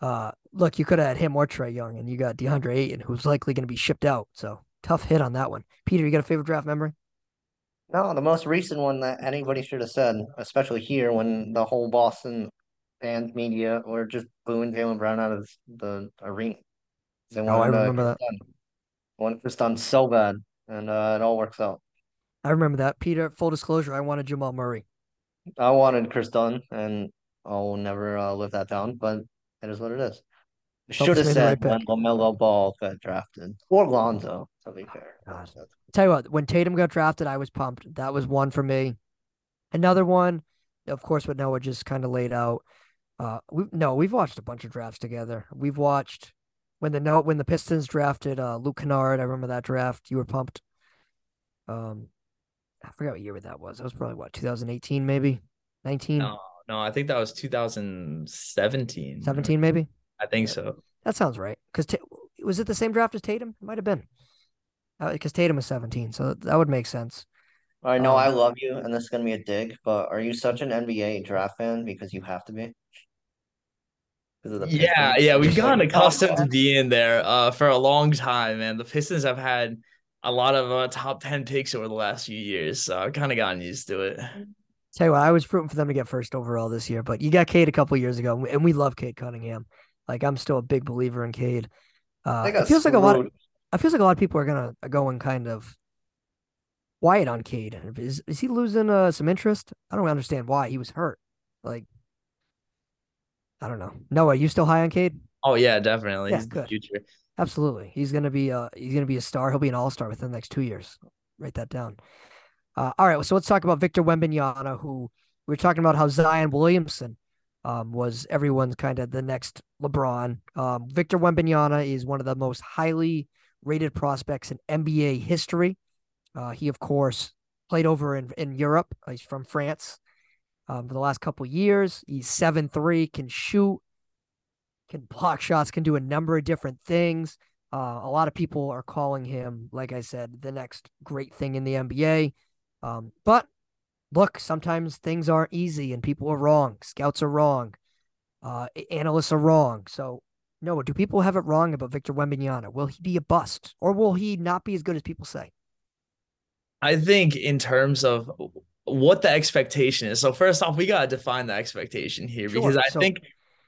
Uh, look, you could have had him or Trae Young, and you got DeAndre Ayton, who's likely going to be shipped out. So tough hit on that one. Peter, you got a favorite draft memory? No, the most recent one that anybody should have said, especially here when the whole Boston fans, media were just booing Jaylen Brown out of the arena. They Oh, I remember that. Dunn. Wanted Kris Dunn so bad, and uh, it all works out. I remember that. Peter, full disclosure, I wanted Jamal Murray. I wanted Kris Dunn, and I'll never uh, live that down, but it is what it is. Should have said right when. LaMelo Ball got drafted, or Lonzo, to be fair. That's- Tell you what, when Tatum got drafted, I was pumped. That was one for me. Another one, of course, what Noah just kind of laid out. Uh, we no, we've watched a bunch of drafts together. We've watched when the no when the Pistons drafted uh Luke Kennard. I remember that draft. You were pumped. Um, I forgot what year that was. That was probably what 2018, maybe 19, No, no, I think that was 2017. 17, maybe. I think so. That sounds right. Because was it the same draft as Tatum? It might have been. Because Tatum was 17, so that would make sense. I know I Um, love you, and this is gonna be a dig, but are you such an NBA draft fan because you have to be? Because of the Yeah, yeah, we've Just gotten oh, accustomed to being there uh, for a long time, and the Pistons have had a lot of uh, top 10 picks over the last few years, so I've kind of gotten used to it. Tell you what, I was rooting for them to get first overall this year, but you got Cade a couple years ago, and we- love Cade Cunningham. Like I'm still a big believer in Cade. Uh, They it got feels like a lot. Of, it feels like a lot of people are gonna are going kind of quiet on Cade. Is is he losing uh, some interest? I don't understand why he was hurt. Like I don't know. Noah, are you still high on Cade? Oh, yeah, definitely. Yeah, He's the good. future. Absolutely. He's gonna be uh he's gonna be a star. He'll be an all star within the next two years. Write that down. Uh, all right, so let's talk about Victor Wembanyama, who we are talking about how Zion Williamson um, was everyone's kind of the next LeBron. Um, Victor Wembanyama is one of the most highly rated prospects in NBA history. Uh, he, of course, played over in, in Europe. He's from France um, for the last couple years. He's seven three, can shoot, can block shots, can do a number of different things. Uh, a lot of people are calling him, like I said, the next great thing in the NBA. Um, but look, sometimes things aren't easy and people are wrong. Scouts are wrong. Uh, analysts are wrong. So, Noah, do people have it wrong about Victor Wembanyama? Will he be a bust or will he not be as good as people say? I think in terms of what the expectation is. So first off, we gotta define the expectation here Sure. because I So- think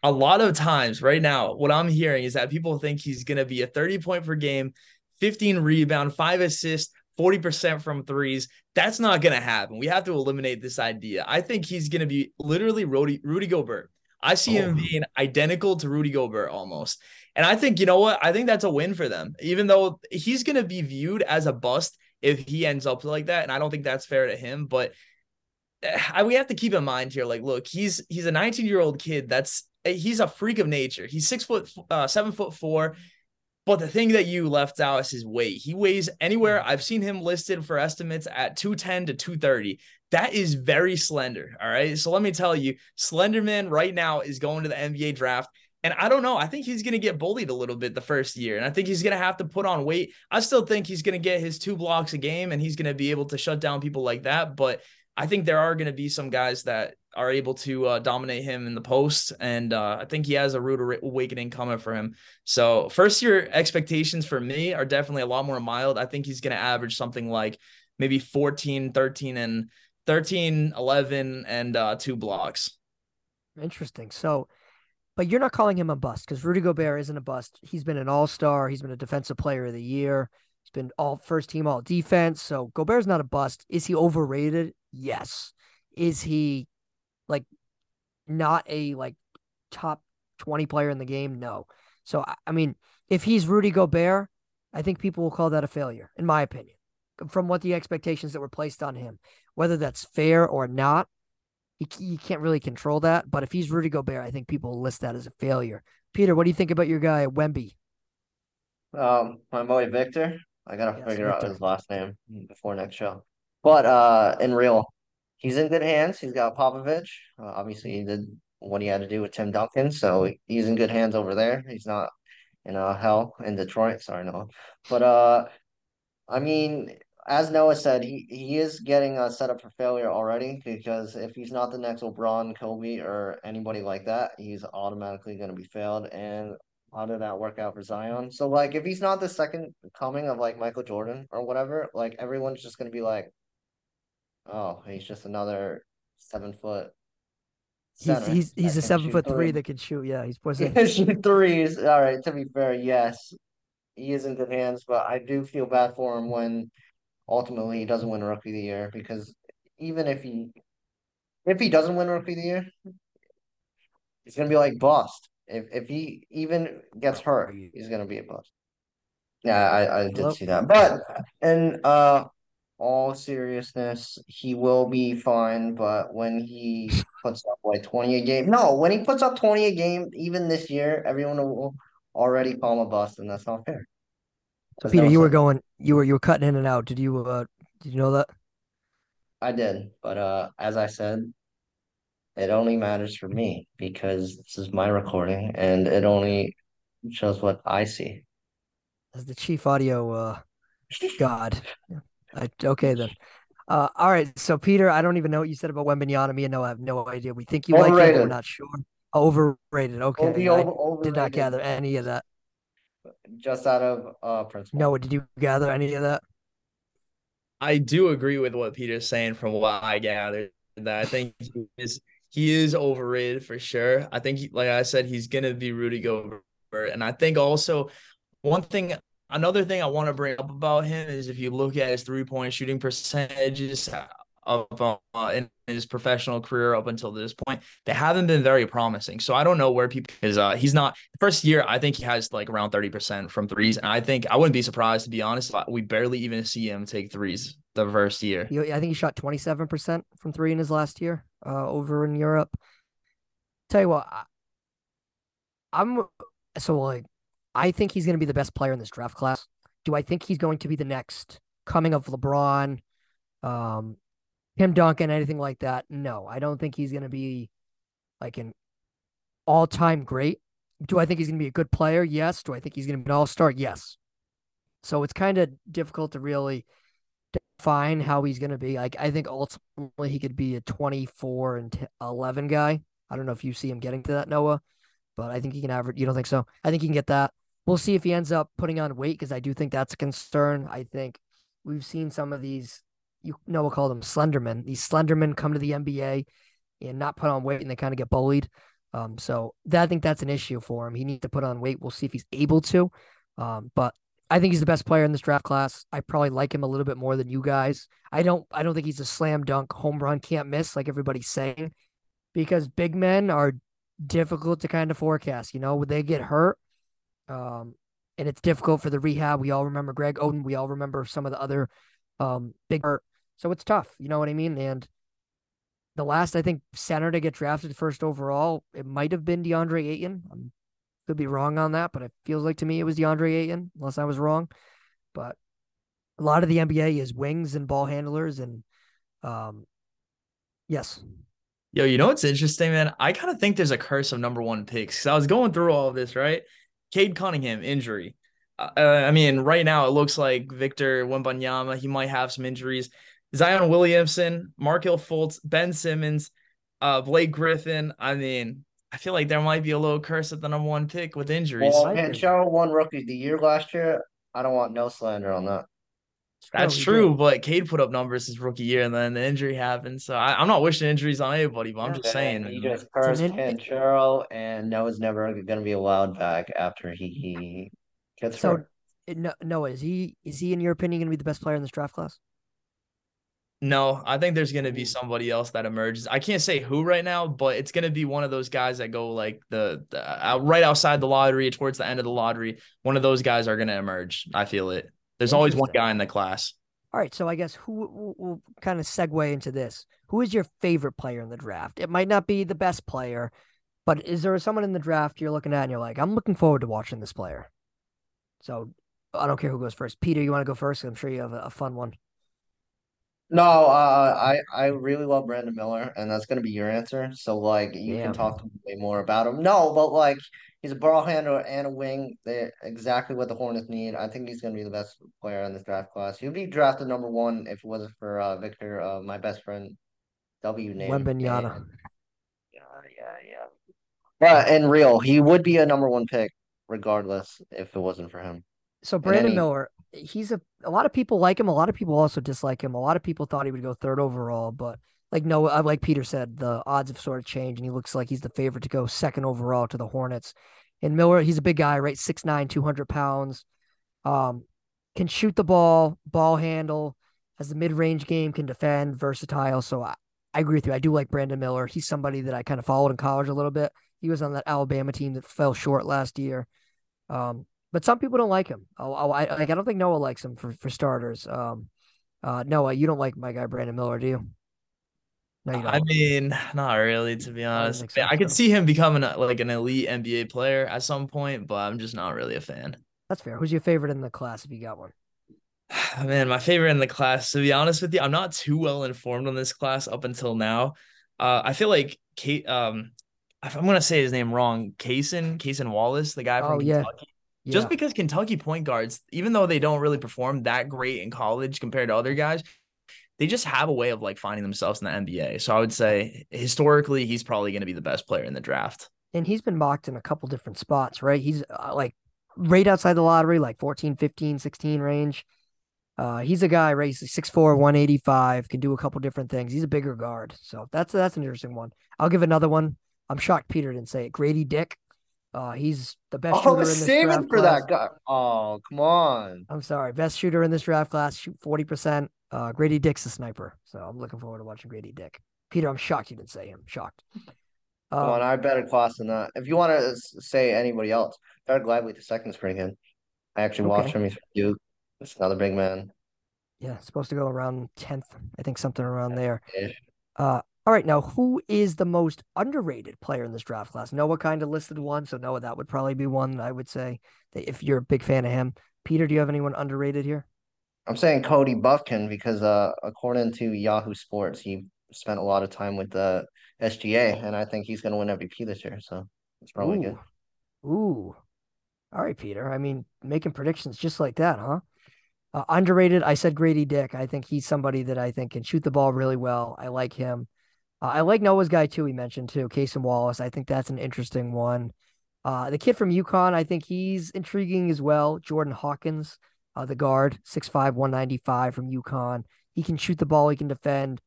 a lot of times right now, what I'm hearing is that people think he's gonna be a 30 point per game, 15 rebound, five assists, 40% from threes. That's not gonna happen. We have to eliminate this idea. I think he's gonna be literally Rudy, Rudy Gobert. I see him Oh. being identical to Rudy Gobert almost. And I think, you know what? I think that's a win for them, even though he's going to be viewed as a bust if he ends up like that. And I don't think that's fair to him. But eh, I, we have to keep in mind here, like, look, he's he's a 19 year old kid. That's eh, he's a freak of nature. He's six foot, uh, seven foot four. But the thing that you left out is his weight. He weighs anywhere. I've seen him listed for estimates at 210 to 230. That is very slender. All right. So let me tell you, Slenderman right now is going to the NBA draft. And I don't know. I think he's going to get bullied a little bit the first year. And I think he's going to have to put on weight. I still think he's going to get his two blocks a game and he's going to be able to shut down people like that. But I think there are going to be some guys that are able to uh, dominate him in the post, and uh, I think he has a rude awakening coming for him. So first year expectations for me are definitely a lot more mild. I think he's going to average something like maybe 14, 13, and 13, 11, and uh, two blocks. Interesting. So, but you're not calling him a bust because Rudy Gobert isn't a bust. He's been an all star. He's been a defensive player of the year. He's been all first team all defense. So Gobert's not a bust. Is he overrated? Yes. Is he like not a like top 20 player in the game? No. So I mean, if he's Rudy Gobert, I think people will call that a failure, in my opinion, from what the expectations that were placed on him. Whether that's fair or not, you, you can't really control that. But if he's Rudy Gobert, I think people will list that as a failure. Peter, what do you think about your guy Wemby? Um, my boy Victor. I gotta yes, figure Victor. out his last name before next show. But uh, in real, he's in good hands. He's got Popovich. Uh, obviously, he did what he had to do with Tim Duncan, so he's in good hands over there. He's not in uh, hell in Detroit. Sorry, no. But uh, I mean, as Noah said, he, he is getting uh, set up for failure already because if he's not the next LeBron, Kobe, or anybody like that, he's automatically going to be failed. And how did that work out for Zion? So, like, if he's not the second coming of like Michael Jordan or whatever, like, everyone's just going to be like, oh, he's just another seven foot. He's he's, he's a seven foot three. three that can shoot. Yeah, he's pushing. shoot threes. All right. To be fair, yes, he is in good hands, but I do feel bad for him when ultimately he doesn't win rookie of the year because even if he if he doesn't win rookie of the year, he's gonna be like bust. If if he even gets hurt, he's gonna be a bust. Yeah, I, I did Hello? see that. But and uh all seriousness, he will be fine, but when he puts up like 20 a game, no, when he puts up 20 a game, even this year, everyone will already call him a bust, and that's not fair. So Peter, you were going, you were you were cutting in and out. Did you uh did you know that? I did, but uh as I said, it only matters for me because this is my recording and it only shows what I see. As the chief audio uh god. I, okay then. Uh, all right. So Peter, I don't even know what you said about Wembanyama. Me and no, I have no idea. We think you overrated. like him, we're not sure. Overrated. Okay. Over, overrated. did not gather any of that just out of uh principle. No, did you gather any of that? I do agree with what Peter's saying from what I gathered. That I think he is he is overrated for sure. I think, he, like I said, he's gonna be Rudy Gobert, and I think also one thing, another thing I want to bring up about him is if you look at his three point shooting percentages, of uh, in his professional career up until this point, they haven't been very promising. So I don't know where people is. Uh, he's not first year. I think he has like around thirty percent from threes, and I think I wouldn't be surprised to be honest. We barely even see him take threes the first year. I think he shot twenty seven percent from three in his last year uh, over in Europe. Tell you what, I, I'm so like I think he's going to be the best player in this draft class. Do I think he's going to be the next coming of LeBron? Um, Tim Duncan, anything like that. No, I don't think he's going to be like an all time great. Do I think he's going to be a good player? Yes. Do I think he's going to be an all star? Yes. So it's kind of difficult to really define how he's going to be. Like, I think ultimately he could be a 24 and 11 guy. I don't know if you see him getting to that, Noah, but I think he can average. You don't think so? I think he can get that. We'll see if he ends up putting on weight because I do think that's a concern. I think we've seen some of these you know, we'll call them Slendermen. These Slendermen come to the NBA and not put on weight and they kind of get bullied. Um, so that, I think that's an issue for him. He needs to put on weight. We'll see if he's able to. Um, but I think he's the best player in this draft class. I probably like him a little bit more than you guys. I don't I don't think he's a slam dunk home run can't miss like everybody's saying because big men are difficult to kind of forecast, you know, when they get hurt. Um, and it's difficult for the rehab. We all remember Greg Oden. We all remember some of the other um big so it's tough, you know what I mean? And the last, I think, center to get drafted first overall, it might have been DeAndre Ayton. I could be wrong on that, but it feels like to me it was DeAndre Ayton, unless I was wrong. But a lot of the NBA is wings and ball handlers, and um, yes. Yo, you know what's interesting, man? I kind of think there's a curse of number one picks. I was going through all of this, right? Cade Cunningham injury. Uh, I mean, right now it looks like Victor Wembanyama, he might have some injuries. Zion Williamson, Markelle Fultz, Ben Simmons, Uh, Blake Griffin. I mean, I feel like there might be a little curse at the number one pick with injuries. Well, Banchero won rookie of the year last year. I don't want no slander on that. That's true, did. but Cade put up numbers his rookie year, and then the injury happened. So I, I'm not wishing injuries on anybody, but I'm Yeah. just saying. he just cursed in- Banchero, and Noah's never going to be allowed back after he, he gets So, hurt. it- no, Noah, is he is he in your opinion going to be the best player in this draft class? No, I think there's going to be somebody else that emerges. I can't say who right now, but it's going to be one of those guys that go like the, the uh, right outside the lottery, towards the end of the lottery. One of those guys are going to emerge. I feel it. There's always one guy in the class. All right, so I guess who we'll kind of segue into this. Who is your favorite player in the draft? It might not be the best player, but is there someone in the draft you're looking at and you're like, I'm looking forward to watching this player? So I don't care who goes first. Peter, you want to go first? I'm sure you have a fun one. No, uh, I I really love Brandon Miller, and that's gonna be your answer. So like you Damn. can talk to me way more about him. No, but like he's a ball handler and a wing. They're exactly what the Hornets need. I think he's gonna be the best player in this draft class. He'd be drafted number one if it wasn't for uh Victor, uh my best friend, W name. Wembanyama. and- Yeah, yeah, yeah. But in real, he would be a number one pick regardless if it wasn't for him. So Brandon he- Miller, he's a a lot of people like him. A lot of people also dislike him. A lot of people thought he would go third overall, but like no, uh, like Peter said, the odds have sort of changed, and he looks like he's the favorite to go second overall to the Hornets. And Miller, he's a big guy, right? 6'9", 200 pounds. Um, can shoot the ball, ball handle, has a mid range game, can defend, versatile. So I, I agree with you. I do like Brandon Miller. He's somebody that I kind of followed in college a little bit. He was on that Alabama team that fell short last year. Um, but some people don't like him. Oh, oh, I like. I don't think Noah likes him for for starters. Um, uh, Noah, you don't like my guy Brandon Miller, do you? No, you don't. I mean, not really, to be honest. I, so. I could see him becoming a, like an elite NBA player at some point, but I'm just not really a fan. That's fair. Who's your favorite in the class if you got one? Man, my favorite in the class, to be honest with you, I'm not too well informed on this class up until now. Uh, I feel like Kate, um, if I'm gonna say his name wrong, Cason, Cason Wallace, the guy from Oh. Kentucky. Yeah. Just because Kentucky point guards, even though they don't really perform that great in college compared to other guys, they just have a way of like finding themselves in the NBA. So I would say historically, he's probably going to be the best player in the draft. and he's been mocked in a couple different spots, right? He's uh, like right outside the lottery, like 14, 15, 16 range. Uh, he's a guy, right? He's 6'4, 185, can do a couple different things. He's a bigger guard. So that's that's an interesting one. I'll give another one. I'm shocked Peter didn't say it. Grady Dick. Uh, he's the best Oh, shooter I in was this saving for class. that guy. Oh, come on. I'm sorry, best shooter in this draft class, shoot 40%. Uh, Grady Dick's a sniper. So I'm looking forward to watching Grady Dick. Peter, I'm shocked you didn't say him. Shocked. Come Um, on, I better class than that. If you want to say anybody else, Jared Gladley the second is pretty good. I actually watched him. He's from Duke. It's another big man. Yeah, supposed to go around 10th. I think something around there. Uh, all right, now who is the most underrated player in this draft class? Noah kind of listed one, so Noah, that would probably be one that I would say that if you're a big fan of him. Peter, do you have anyone underrated here? I'm saying Cody Bufkin because uh, according to Yahoo Sports, he spent a lot of time with the SGA, and I think he's going to win MVP this year. So it's probably good. Ooh. Ooh. All right, Peter. I mean, making predictions just like that, huh? Uh, underrated. I said Grady Dick. I think he's somebody that I think can shoot the ball really well. I like him. Uh, I like Noah's guy too. He mentioned too, Casey Wallace. I think that's an interesting one. Uh, the kid from UConn, I think he's intriguing as well. Jordan Hawkins, uh, the guard, 6'5", 195 from UConn. He can shoot the ball. He can defend.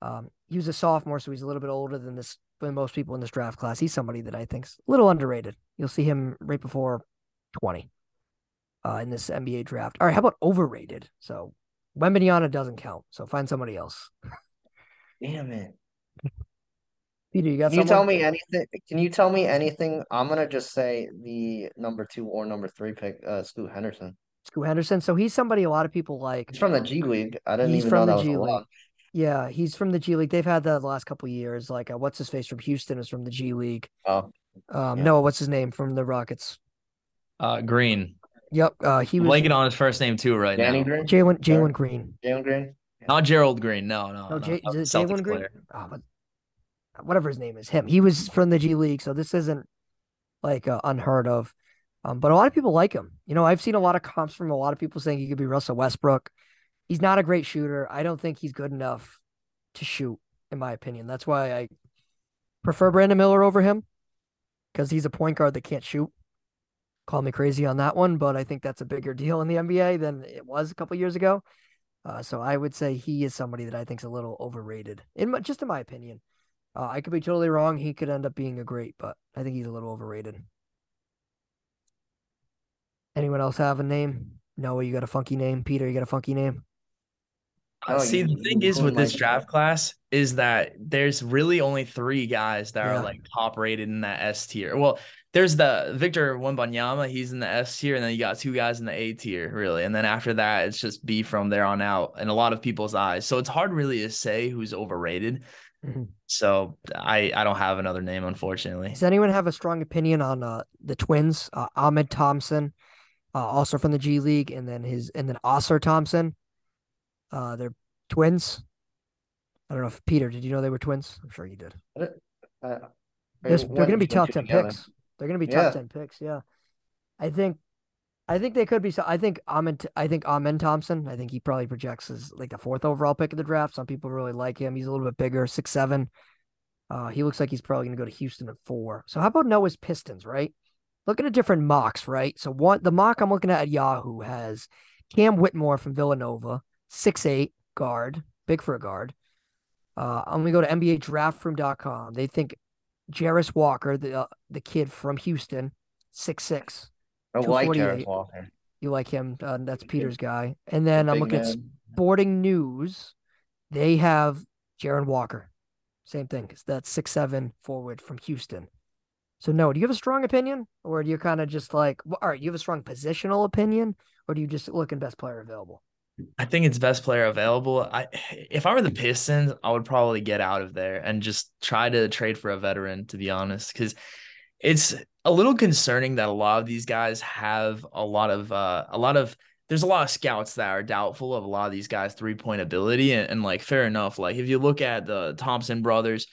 Um, he was a sophomore, so he's a little bit older than this than most people in this draft class. He's somebody that I think's a little underrated. You'll see him right before 20 uh, in this NBA draft. All right, how about overrated? So Wembanyama doesn't count. So find somebody else. Damn it. Peter, you got Can you tell me anything? Can you tell me anything? I'm gonna just say the number two or number three pick, uh, Scoot Henderson. Scoot Henderson. So he's somebody a lot of people like. He's from the G League. I didn't He's even from know the that was League. lot. Yeah, he's from the G League. They've had that the last couple years. Like, uh, what's his face from Houston is from the G League. Oh, Um, Yeah. Noah, what's his name from the Rockets? Uh, Green. Yep, uh, he I'm was blanking on his first name too right Danny now. Green, Jalen Jalen Green. Jalen Green. Not Gerald Green. No, no, No, no. J- That is was it Jalen Green? Oh, but whatever his name is, him. He was from the G League, so this isn't like uh, unheard of. Um, but a lot of people like him. You know, I've seen a lot of comps from a lot of people saying he could be Russell Westbrook. He's not a great shooter. I don't think he's good enough to shoot, in my opinion. That's why I prefer Brandon Miller over him because he's a point guard that can't shoot. Call me crazy on that one, but I think that's a bigger deal in the NBA than it was a couple years ago. Uh, so I would say he is somebody that I think is a little overrated, in my, just in my opinion. Uh, I could be totally wrong. He could end up being a great, but I think he's a little overrated. Anyone else have a name? Noah, you got a funky name. Peter, you got a funky name. Uh, see, the thing is with this draft class is that there's really only three guys that Yeah. are like top rated in that S tier. Well, there's the Victor Wembanyama, he's in the S tier, and then you got two guys in the A tier, really. And then after that, it's just B from there on out in a lot of people's eyes. So it's hard really to say who's overrated. Mhm. So I I don't have another name, unfortunately. Does anyone have a strong opinion on uh, the twins? Uh, Amen Thompson, uh, also from the G League, and then his and then Ausar Thompson. Uh, they're twins. I don't know if Peter, did you know they were twins? I'm sure you did. Uh, They're, they're going to be did you top two ten together? picks. They're going to be Yeah. top ten picks. Yeah, I think, I think they could be. So I think Amen. I think Amen Thompson. I think he probably projects as like the fourth overall pick of the draft. Some people really like him. He's a little bit bigger, six seven. Uh, he looks like he's probably going to go to Houston at four. So how about Noah's Pistons? Right. Looking at different mocks. Right. So one the mock I'm looking at at Yahoo has Cam Whitmore from Villanova, six eight guard, big for a guard. Uh, I'm gonna go to NBADraftRoom.com. They think Jarace Walker, the uh, the kid from Houston, six six. I like 248. Walker. You like him? Uh, that's Peter's guy. And then I'm Big looking at. Sporting News. They have Jarace Walker. Same thing. It's that six seven forward from Houston. So no, do you have a strong opinion, or do you kind of just like, well, all right, you have a strong positional opinion, or do you just look in best player available? I think it's best player available. I if I were the Pistons, I would probably get out of there and just try to trade for a veteran, to be honest, because it's a little concerning that a lot of these guys have a lot of uh, a lot of there's a lot of scouts that are doubtful of a lot of these guys' three point ability and, and like fair enough. Like if you look at the Thompson brothers,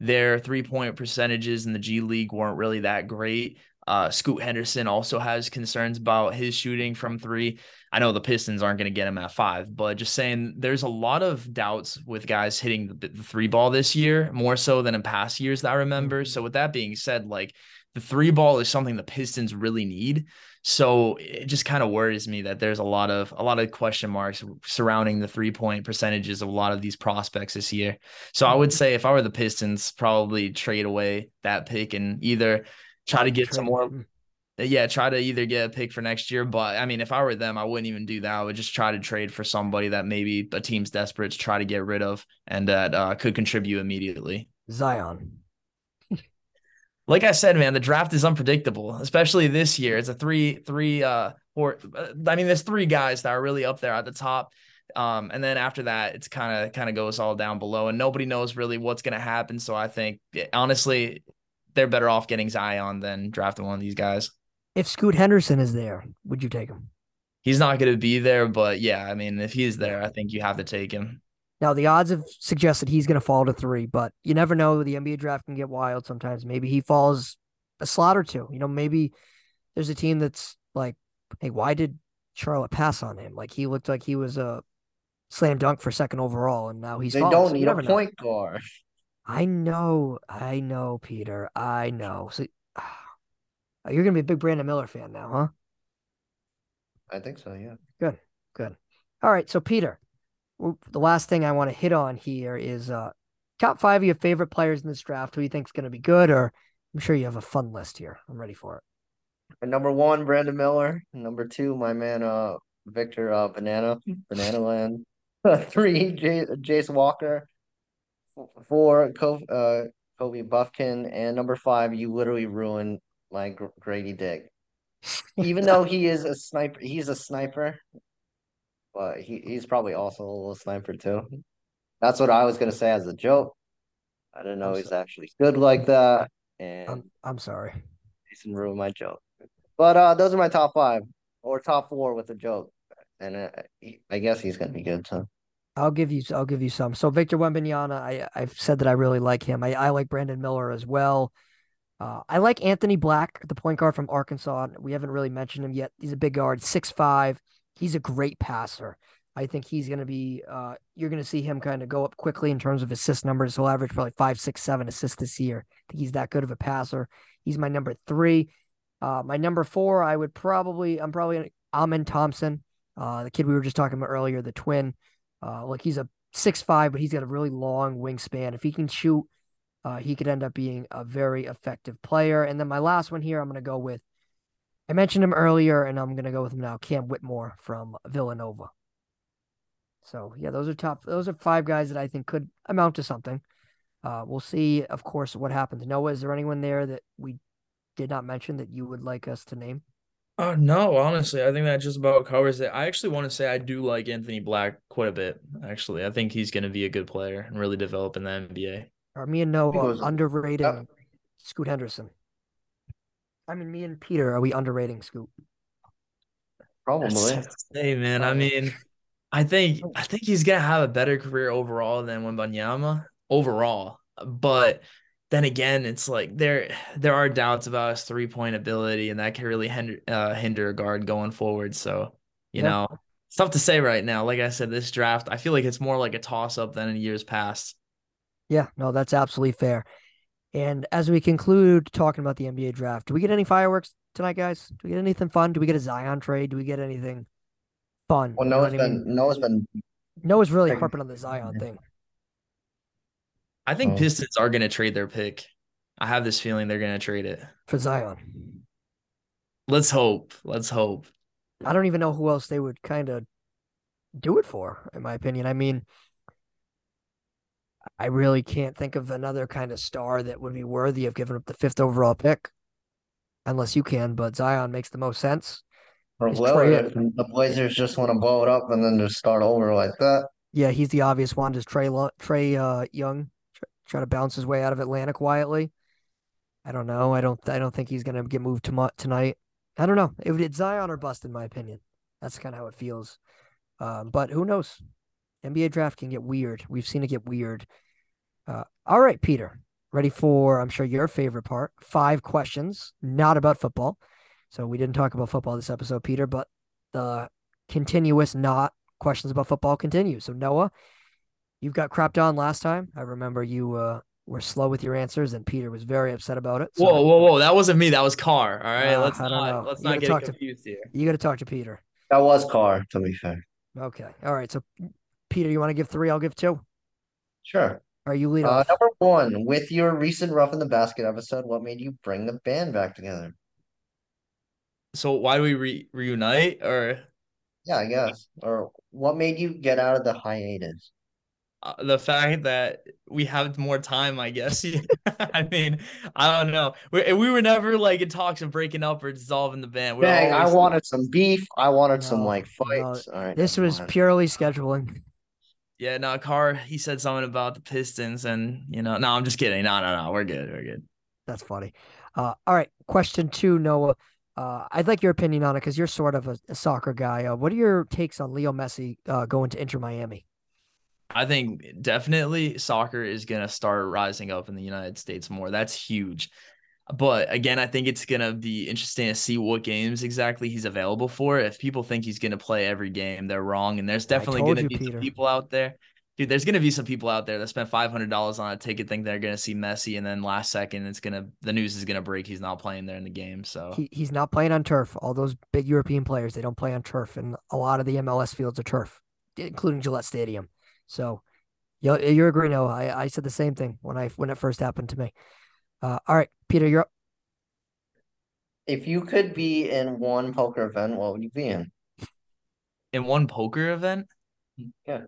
their three point percentages in the G League weren't really that great. Uh, Scoot Henderson also has concerns about his shooting from three. I know the Pistons aren't going to get him at five, but just saying there's a lot of doubts with guys hitting the, the three ball this year, more so than in past years that I remember. So, with that being said, like the three ball is something the Pistons really need. So it just kind of worries me that there's a lot of a lot of question marks surrounding the three point percentages of a lot of these prospects this year. So I would say if I were the Pistons, probably trade away that pick and either try to get some more Mm. yeah, try to either get a pick for next year. But I mean, if I were them, I wouldn't even do that. I would just try to trade for somebody that maybe a team's desperate to try to get rid of and that uh, could contribute immediately. Zion. Like I said, man, the draft is unpredictable, especially this year. It's a three, three, uh, four. I mean, there's three guys that are really up there at the top. Um, and then after that, it's kind of kind of goes all down below, and nobody knows really what's gonna happen. So I think honestly, they're better off getting Zion than drafting one of these guys. If Scoot Henderson is there, would you take him? He's not going to be there, but yeah, I mean, if he's there, I think you have to take him. Now the odds have suggested he's going to fall to three, but you never know. The NBA draft can get wild sometimes. Maybe he falls a slot or two. You know, maybe there's a team that's like, "Hey, why did Charlotte pass on him? Like he looked like he was a slam dunk for second overall, and now he's They fallen." don't So need a point guard. I know, I know, Peter. I know. So you're going to be a big Brandon Miller fan now, huh? I think so, yeah. Good. Good. All right. So, Peter, the last thing I want to hit on here is uh, top five of your favorite players in this draft who you think is going to be good, or I'm sure you have a fun list here. I'm ready for it. And number one, Brandon Miller. Number two, my man, uh, Victor, uh, Banana, Banana Land. Three, J- Jace Walker. Four, Kobe, uh, Kobe Bufkin, and number five, you literally ruined my Grady Dick. Even though he is a sniper, he's a sniper, but he, he's probably also a little sniper too. That's what I was gonna say as a joke. I didn't know I'm he's so- actually good like that, and I'm, I'm sorry. Jason ruined my joke. But uh, those are my top five or top four with a joke, and uh, he- I guess he's gonna be good too. I'll give you. I'll give you some. So Victor Wembanyama, I I've said that I really like him. I, I like Brandon Miller as well. Uh, I like Anthony Black, the point guard from Arkansas. We haven't really mentioned him yet. He's a big guard, six five. He's a great passer. I think he's going to be, uh, you're going to see him kind of go up quickly in terms of assist numbers. He'll average probably five, six, seven assists this year. I think he's that good of a passer. He's my number three. Uh, my number four, I would probably, I'm probably Amen Thompson, uh, the kid we were just talking about earlier, the twin. Uh, like he's a six five, but he's got a really long wingspan. If he can shoot, uh, he could end up being a very effective player. And then my last one here, I'm going to go with. I mentioned him earlier, and I'm going to go with him now. Cam Whitmore from Villanova. So yeah, those are top. Those are five guys that I think could amount to something. Uh, we'll see, of course, what happens. Noah, is there anyone there that we did not mention that you would like us to name? Oh no, honestly, I think that just about covers it. I actually want to say I do like Anthony Black quite a bit. Actually, I think he's going to be a good player and really develop in the NBA. Are me and Noah underrating Scoot Henderson? I mean, me and Peter, are we underrating Scoot? Probably. Hey man, I mean, I think I think he's gonna have a better career overall than Wembanyama overall. But then again, it's like there there are doubts about his three point ability, and that can really hinder uh, hinder a guard going forward. So you yeah. know, it's tough to say right now. Like I said, this draft, I feel like it's more like a toss up than in years past. Yeah, no, that's absolutely fair. And as we conclude talking about the NBA draft, do we get any fireworks tonight, guys? Do we get anything fun? Do we get a Zion trade? Do we get anything fun? Well, Noah's been I mean? Noah's been Noah's really harping on the Zion thing. I think oh. Pistons are going to trade their pick. I have this feeling they're going to trade it for Zion. Let's hope. Let's hope. I don't even know who else they would kind of do it for, in my opinion. I mean, I really can't think of another kind of star that would be worthy of giving up the fifth overall pick, unless you can. But Zion makes the most sense. Or blow it. The Blazers just want to blow it up and then just start over like that. Yeah, he's the obvious one. Does Trey Trae uh, Young try to bounce his way out of Atlanta quietly? I don't know. I don't. I don't think he's gonna get moved to tonight. I don't know. It, would it's Zion or bust, in my opinion. That's kind of how it feels. Um, but who knows? NBA draft can get weird. We've seen it get weird. Uh, all right, Peter, ready for, I'm sure, your favorite part five questions, not about football. So we didn't talk about football this episode, Peter, but the continuous not questions about football continue. So, Noah, you've got crapped on last time. I remember you uh, were slow with your answers, and Peter was very upset about it. So whoa, whoa, whoa! That wasn't me. That was Carr. All right, uh, let's not let's you not get confused to, here. You got to talk to Peter. That was Carr, to be fair. Okay. All right. So, Peter, you want to give three? I'll give two. Sure. Are you leading? uh, Number one, with your recent Roughing the Basket episode, what made you bring the band back together? So why do we re- reunite or? Yeah, I guess. Or what made you get out of the hiatus? Uh, the fact that we have more time, I guess. I mean, I don't know. We, we were never like in talks of breaking up or dissolving the band. We Dang, always... I wanted some beef. I wanted no, some like fights. No. All right, this was purely scheduling. Yeah, no, Carr, he said something about the Pistons, and you know, no, I'm just kidding. No, no, no, we're good. We're good. That's funny. Uh, all right, question two, Noah. Uh, I'd like your opinion on it because you're sort of a, a soccer guy. Uh, what are your takes on Leo Messi uh, going to Inter Miami? I think definitely soccer is going to start rising up in the United States more. That's huge. But again, I think it's going to be interesting to see what games exactly he's available for. If people think he's going to play every game, they're wrong. And there's definitely going to be Peter. some people out there. Dude, there's going to be some people out there that spent $500 on a ticket, think they're going to see Messi. And then last second, it's going to, the news is going to break. He's not playing there in the game. So he, he's not playing on turf. All those big European players, they don't play on turf. And a lot of the MLS fields are turf, including Gillette Stadium. So you're, you're agreeing. No, I, I said the same thing when I, when it first happened to me. Uh, all right, Peter, you're up. If you could be in one poker event, what would you be in? In one poker event? Yeah.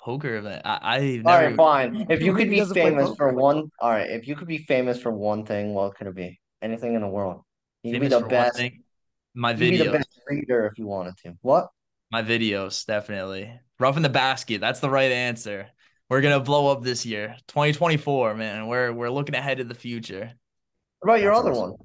poker event. I, I never... All right, fine. If you could be famous for one, all right. If you could be famous for one thing, what could it be? Anything in the world. You could be the best. My video. the best reader if you wanted to. What? My videos, definitely. Roughing the basket. That's the right answer. We're gonna blow up this year, 2024, man. We're we're looking ahead to the future. What about your That's other awesome. one?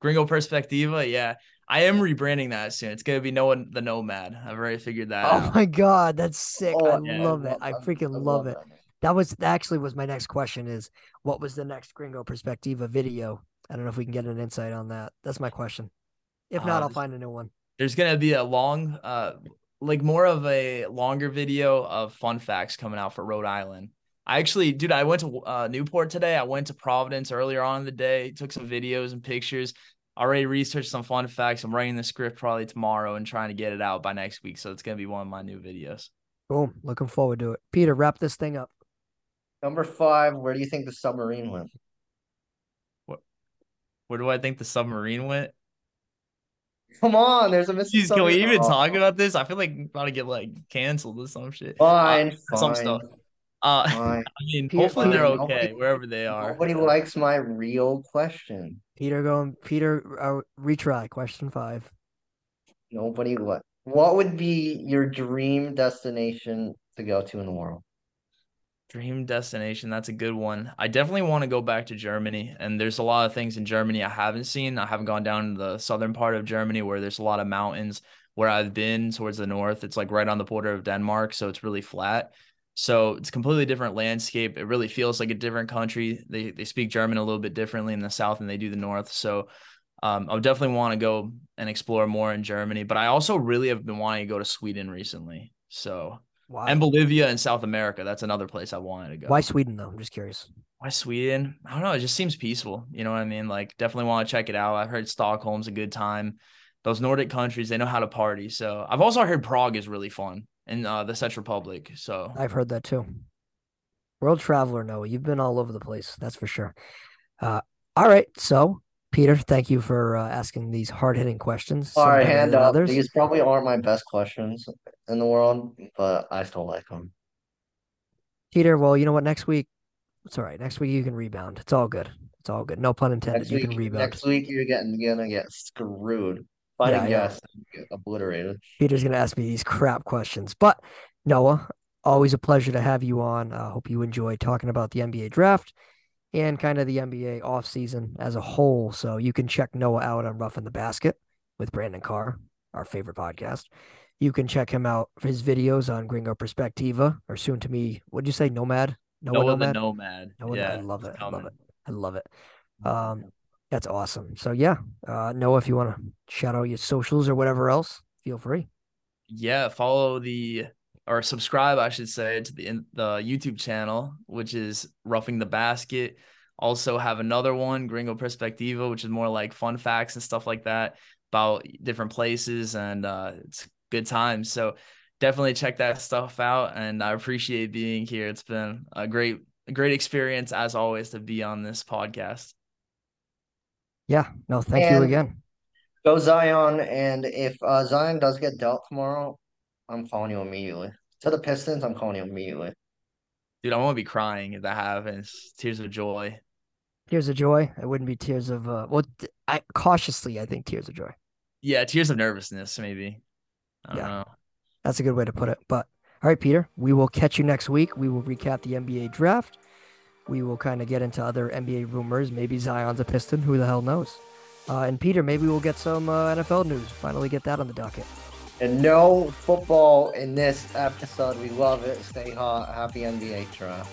Gringo Perspectiva, yeah. I am rebranding that soon. It's gonna be Noah the Nomad. I've already figured that oh out. Oh my god, that's sick. Oh, I yeah, love it. I freaking I love, love, it. That, that was actually was my next question is what was the next Gringo Perspectiva video? I don't know if we can get an insight on that. That's my question. If not, uh, I'll find a new one. There's gonna be a long uh like more of a longer video of fun facts coming out for Rhode Island. I actually, dude, I went to uh, Newport today. I went to Providence earlier on in the day, took some videos and pictures. Already researched some fun facts. I'm writing the script probably tomorrow and trying to get it out by next week. So it's gonna be one of my new videos. Boom. Looking forward to it. Peter, wrap this thing up. Number five, where do you think the submarine went? What? Where do I think the submarine went? Come on, there's a missing. Jeez, can we even Oh, talk about this? I feel like we're about to get like canceled or some shit. Fine, Uh, some stuff. Uh, fine. I mean, Peter, hopefully they're Peter, okay nobody- wherever they are. Nobody likes my real question. Peter going Peter uh, retry question five. Nobody what? What would be your dream destination to go to in the world? Dream destination. That's a good one. I definitely want to go back to Germany. And there's a lot of things in Germany I haven't seen. I haven't gone down to the southern part of Germany where there's a lot of mountains. Where I've been towards the north, it's like right on the border of Denmark. So it's really flat. So it's completely different landscape. It really feels like a different country. They they speak German a little bit differently in the south than they do the north. So um, I definitely want to go and explore more in Germany. But I also really have been wanting to go to Sweden recently. So Wow. and Bolivia and South America. That's another place I wanted to go. Why Sweden though? I'm just curious. Why Sweden? I don't know. It just seems peaceful. You know what I mean? Like, definitely want to check it out. I've heard Stockholm's a good time. Those Nordic countries, they know how to party. So I've also heard Prague is really fun in uh, the Czech Republic. So I've heard that too. World traveler, Noah. You've been all over the place. That's for sure. Uh, all right. So, Peter, thank you for uh, asking these hard hitting questions. All some right, better hand up. others. These probably aren't my best questions in the world, but I still like them. Peter, well, you know what? Next week, it's all right. Next week you can rebound. It's all good. It's all good. No pun intended. Next you week, can rebound. next week you're getting gonna get screwed. Fighting Yeah, yeah. guess, get obliterated. Peter's gonna ask me these crap questions. But Noah, always a pleasure to have you on. I hope you enjoy talking about the NBA draft and kind of the NBA offseason as a whole. So you can check Noah out on Roughing the Basket with Brandon Carr, our favorite podcast. You can check him out for his videos on Gringo Perspectiva, or soon to me, what'd you say, Nomad? Noah, Noah the Nomad? Nomad. Noah, yeah, I love it. I love it. I love it. Um, that's awesome. So yeah, uh, Noah, if you want to shout out your socials or whatever else, feel free. Yeah, follow the or subscribe, I should say, to the the YouTube channel, which is Roughing the Basket. Also have another one, Gringo Perspectiva, which is more like fun facts and stuff like that about different places, and uh, it's good times. So definitely check that stuff out, and I appreciate being here. It's been a great, a great experience as always to be on this podcast. Yeah, no, thank you again. Go Zion, and if uh, Zion does get dealt tomorrow, I'm calling you immediately. To the Pistons, I'm calling you immediately. Dude, I won't be crying if that happens. Tears of joy. Tears of joy. It wouldn't be tears of uh well t- I cautiously I think tears of joy. Yeah, tears of nervousness, maybe. I don't Yeah. know. That's a good way to put it. But all right, Peter, we will catch you next week. We will recap the NBA draft. We will kind of get into other NBA rumors. Maybe Zion's a Piston. Who the hell knows? Uh, and Peter, maybe we'll get some uh, NFL news. Finally, get that on the docket. And no football in this episode. We love it. Stay hot. Happy NBA draft.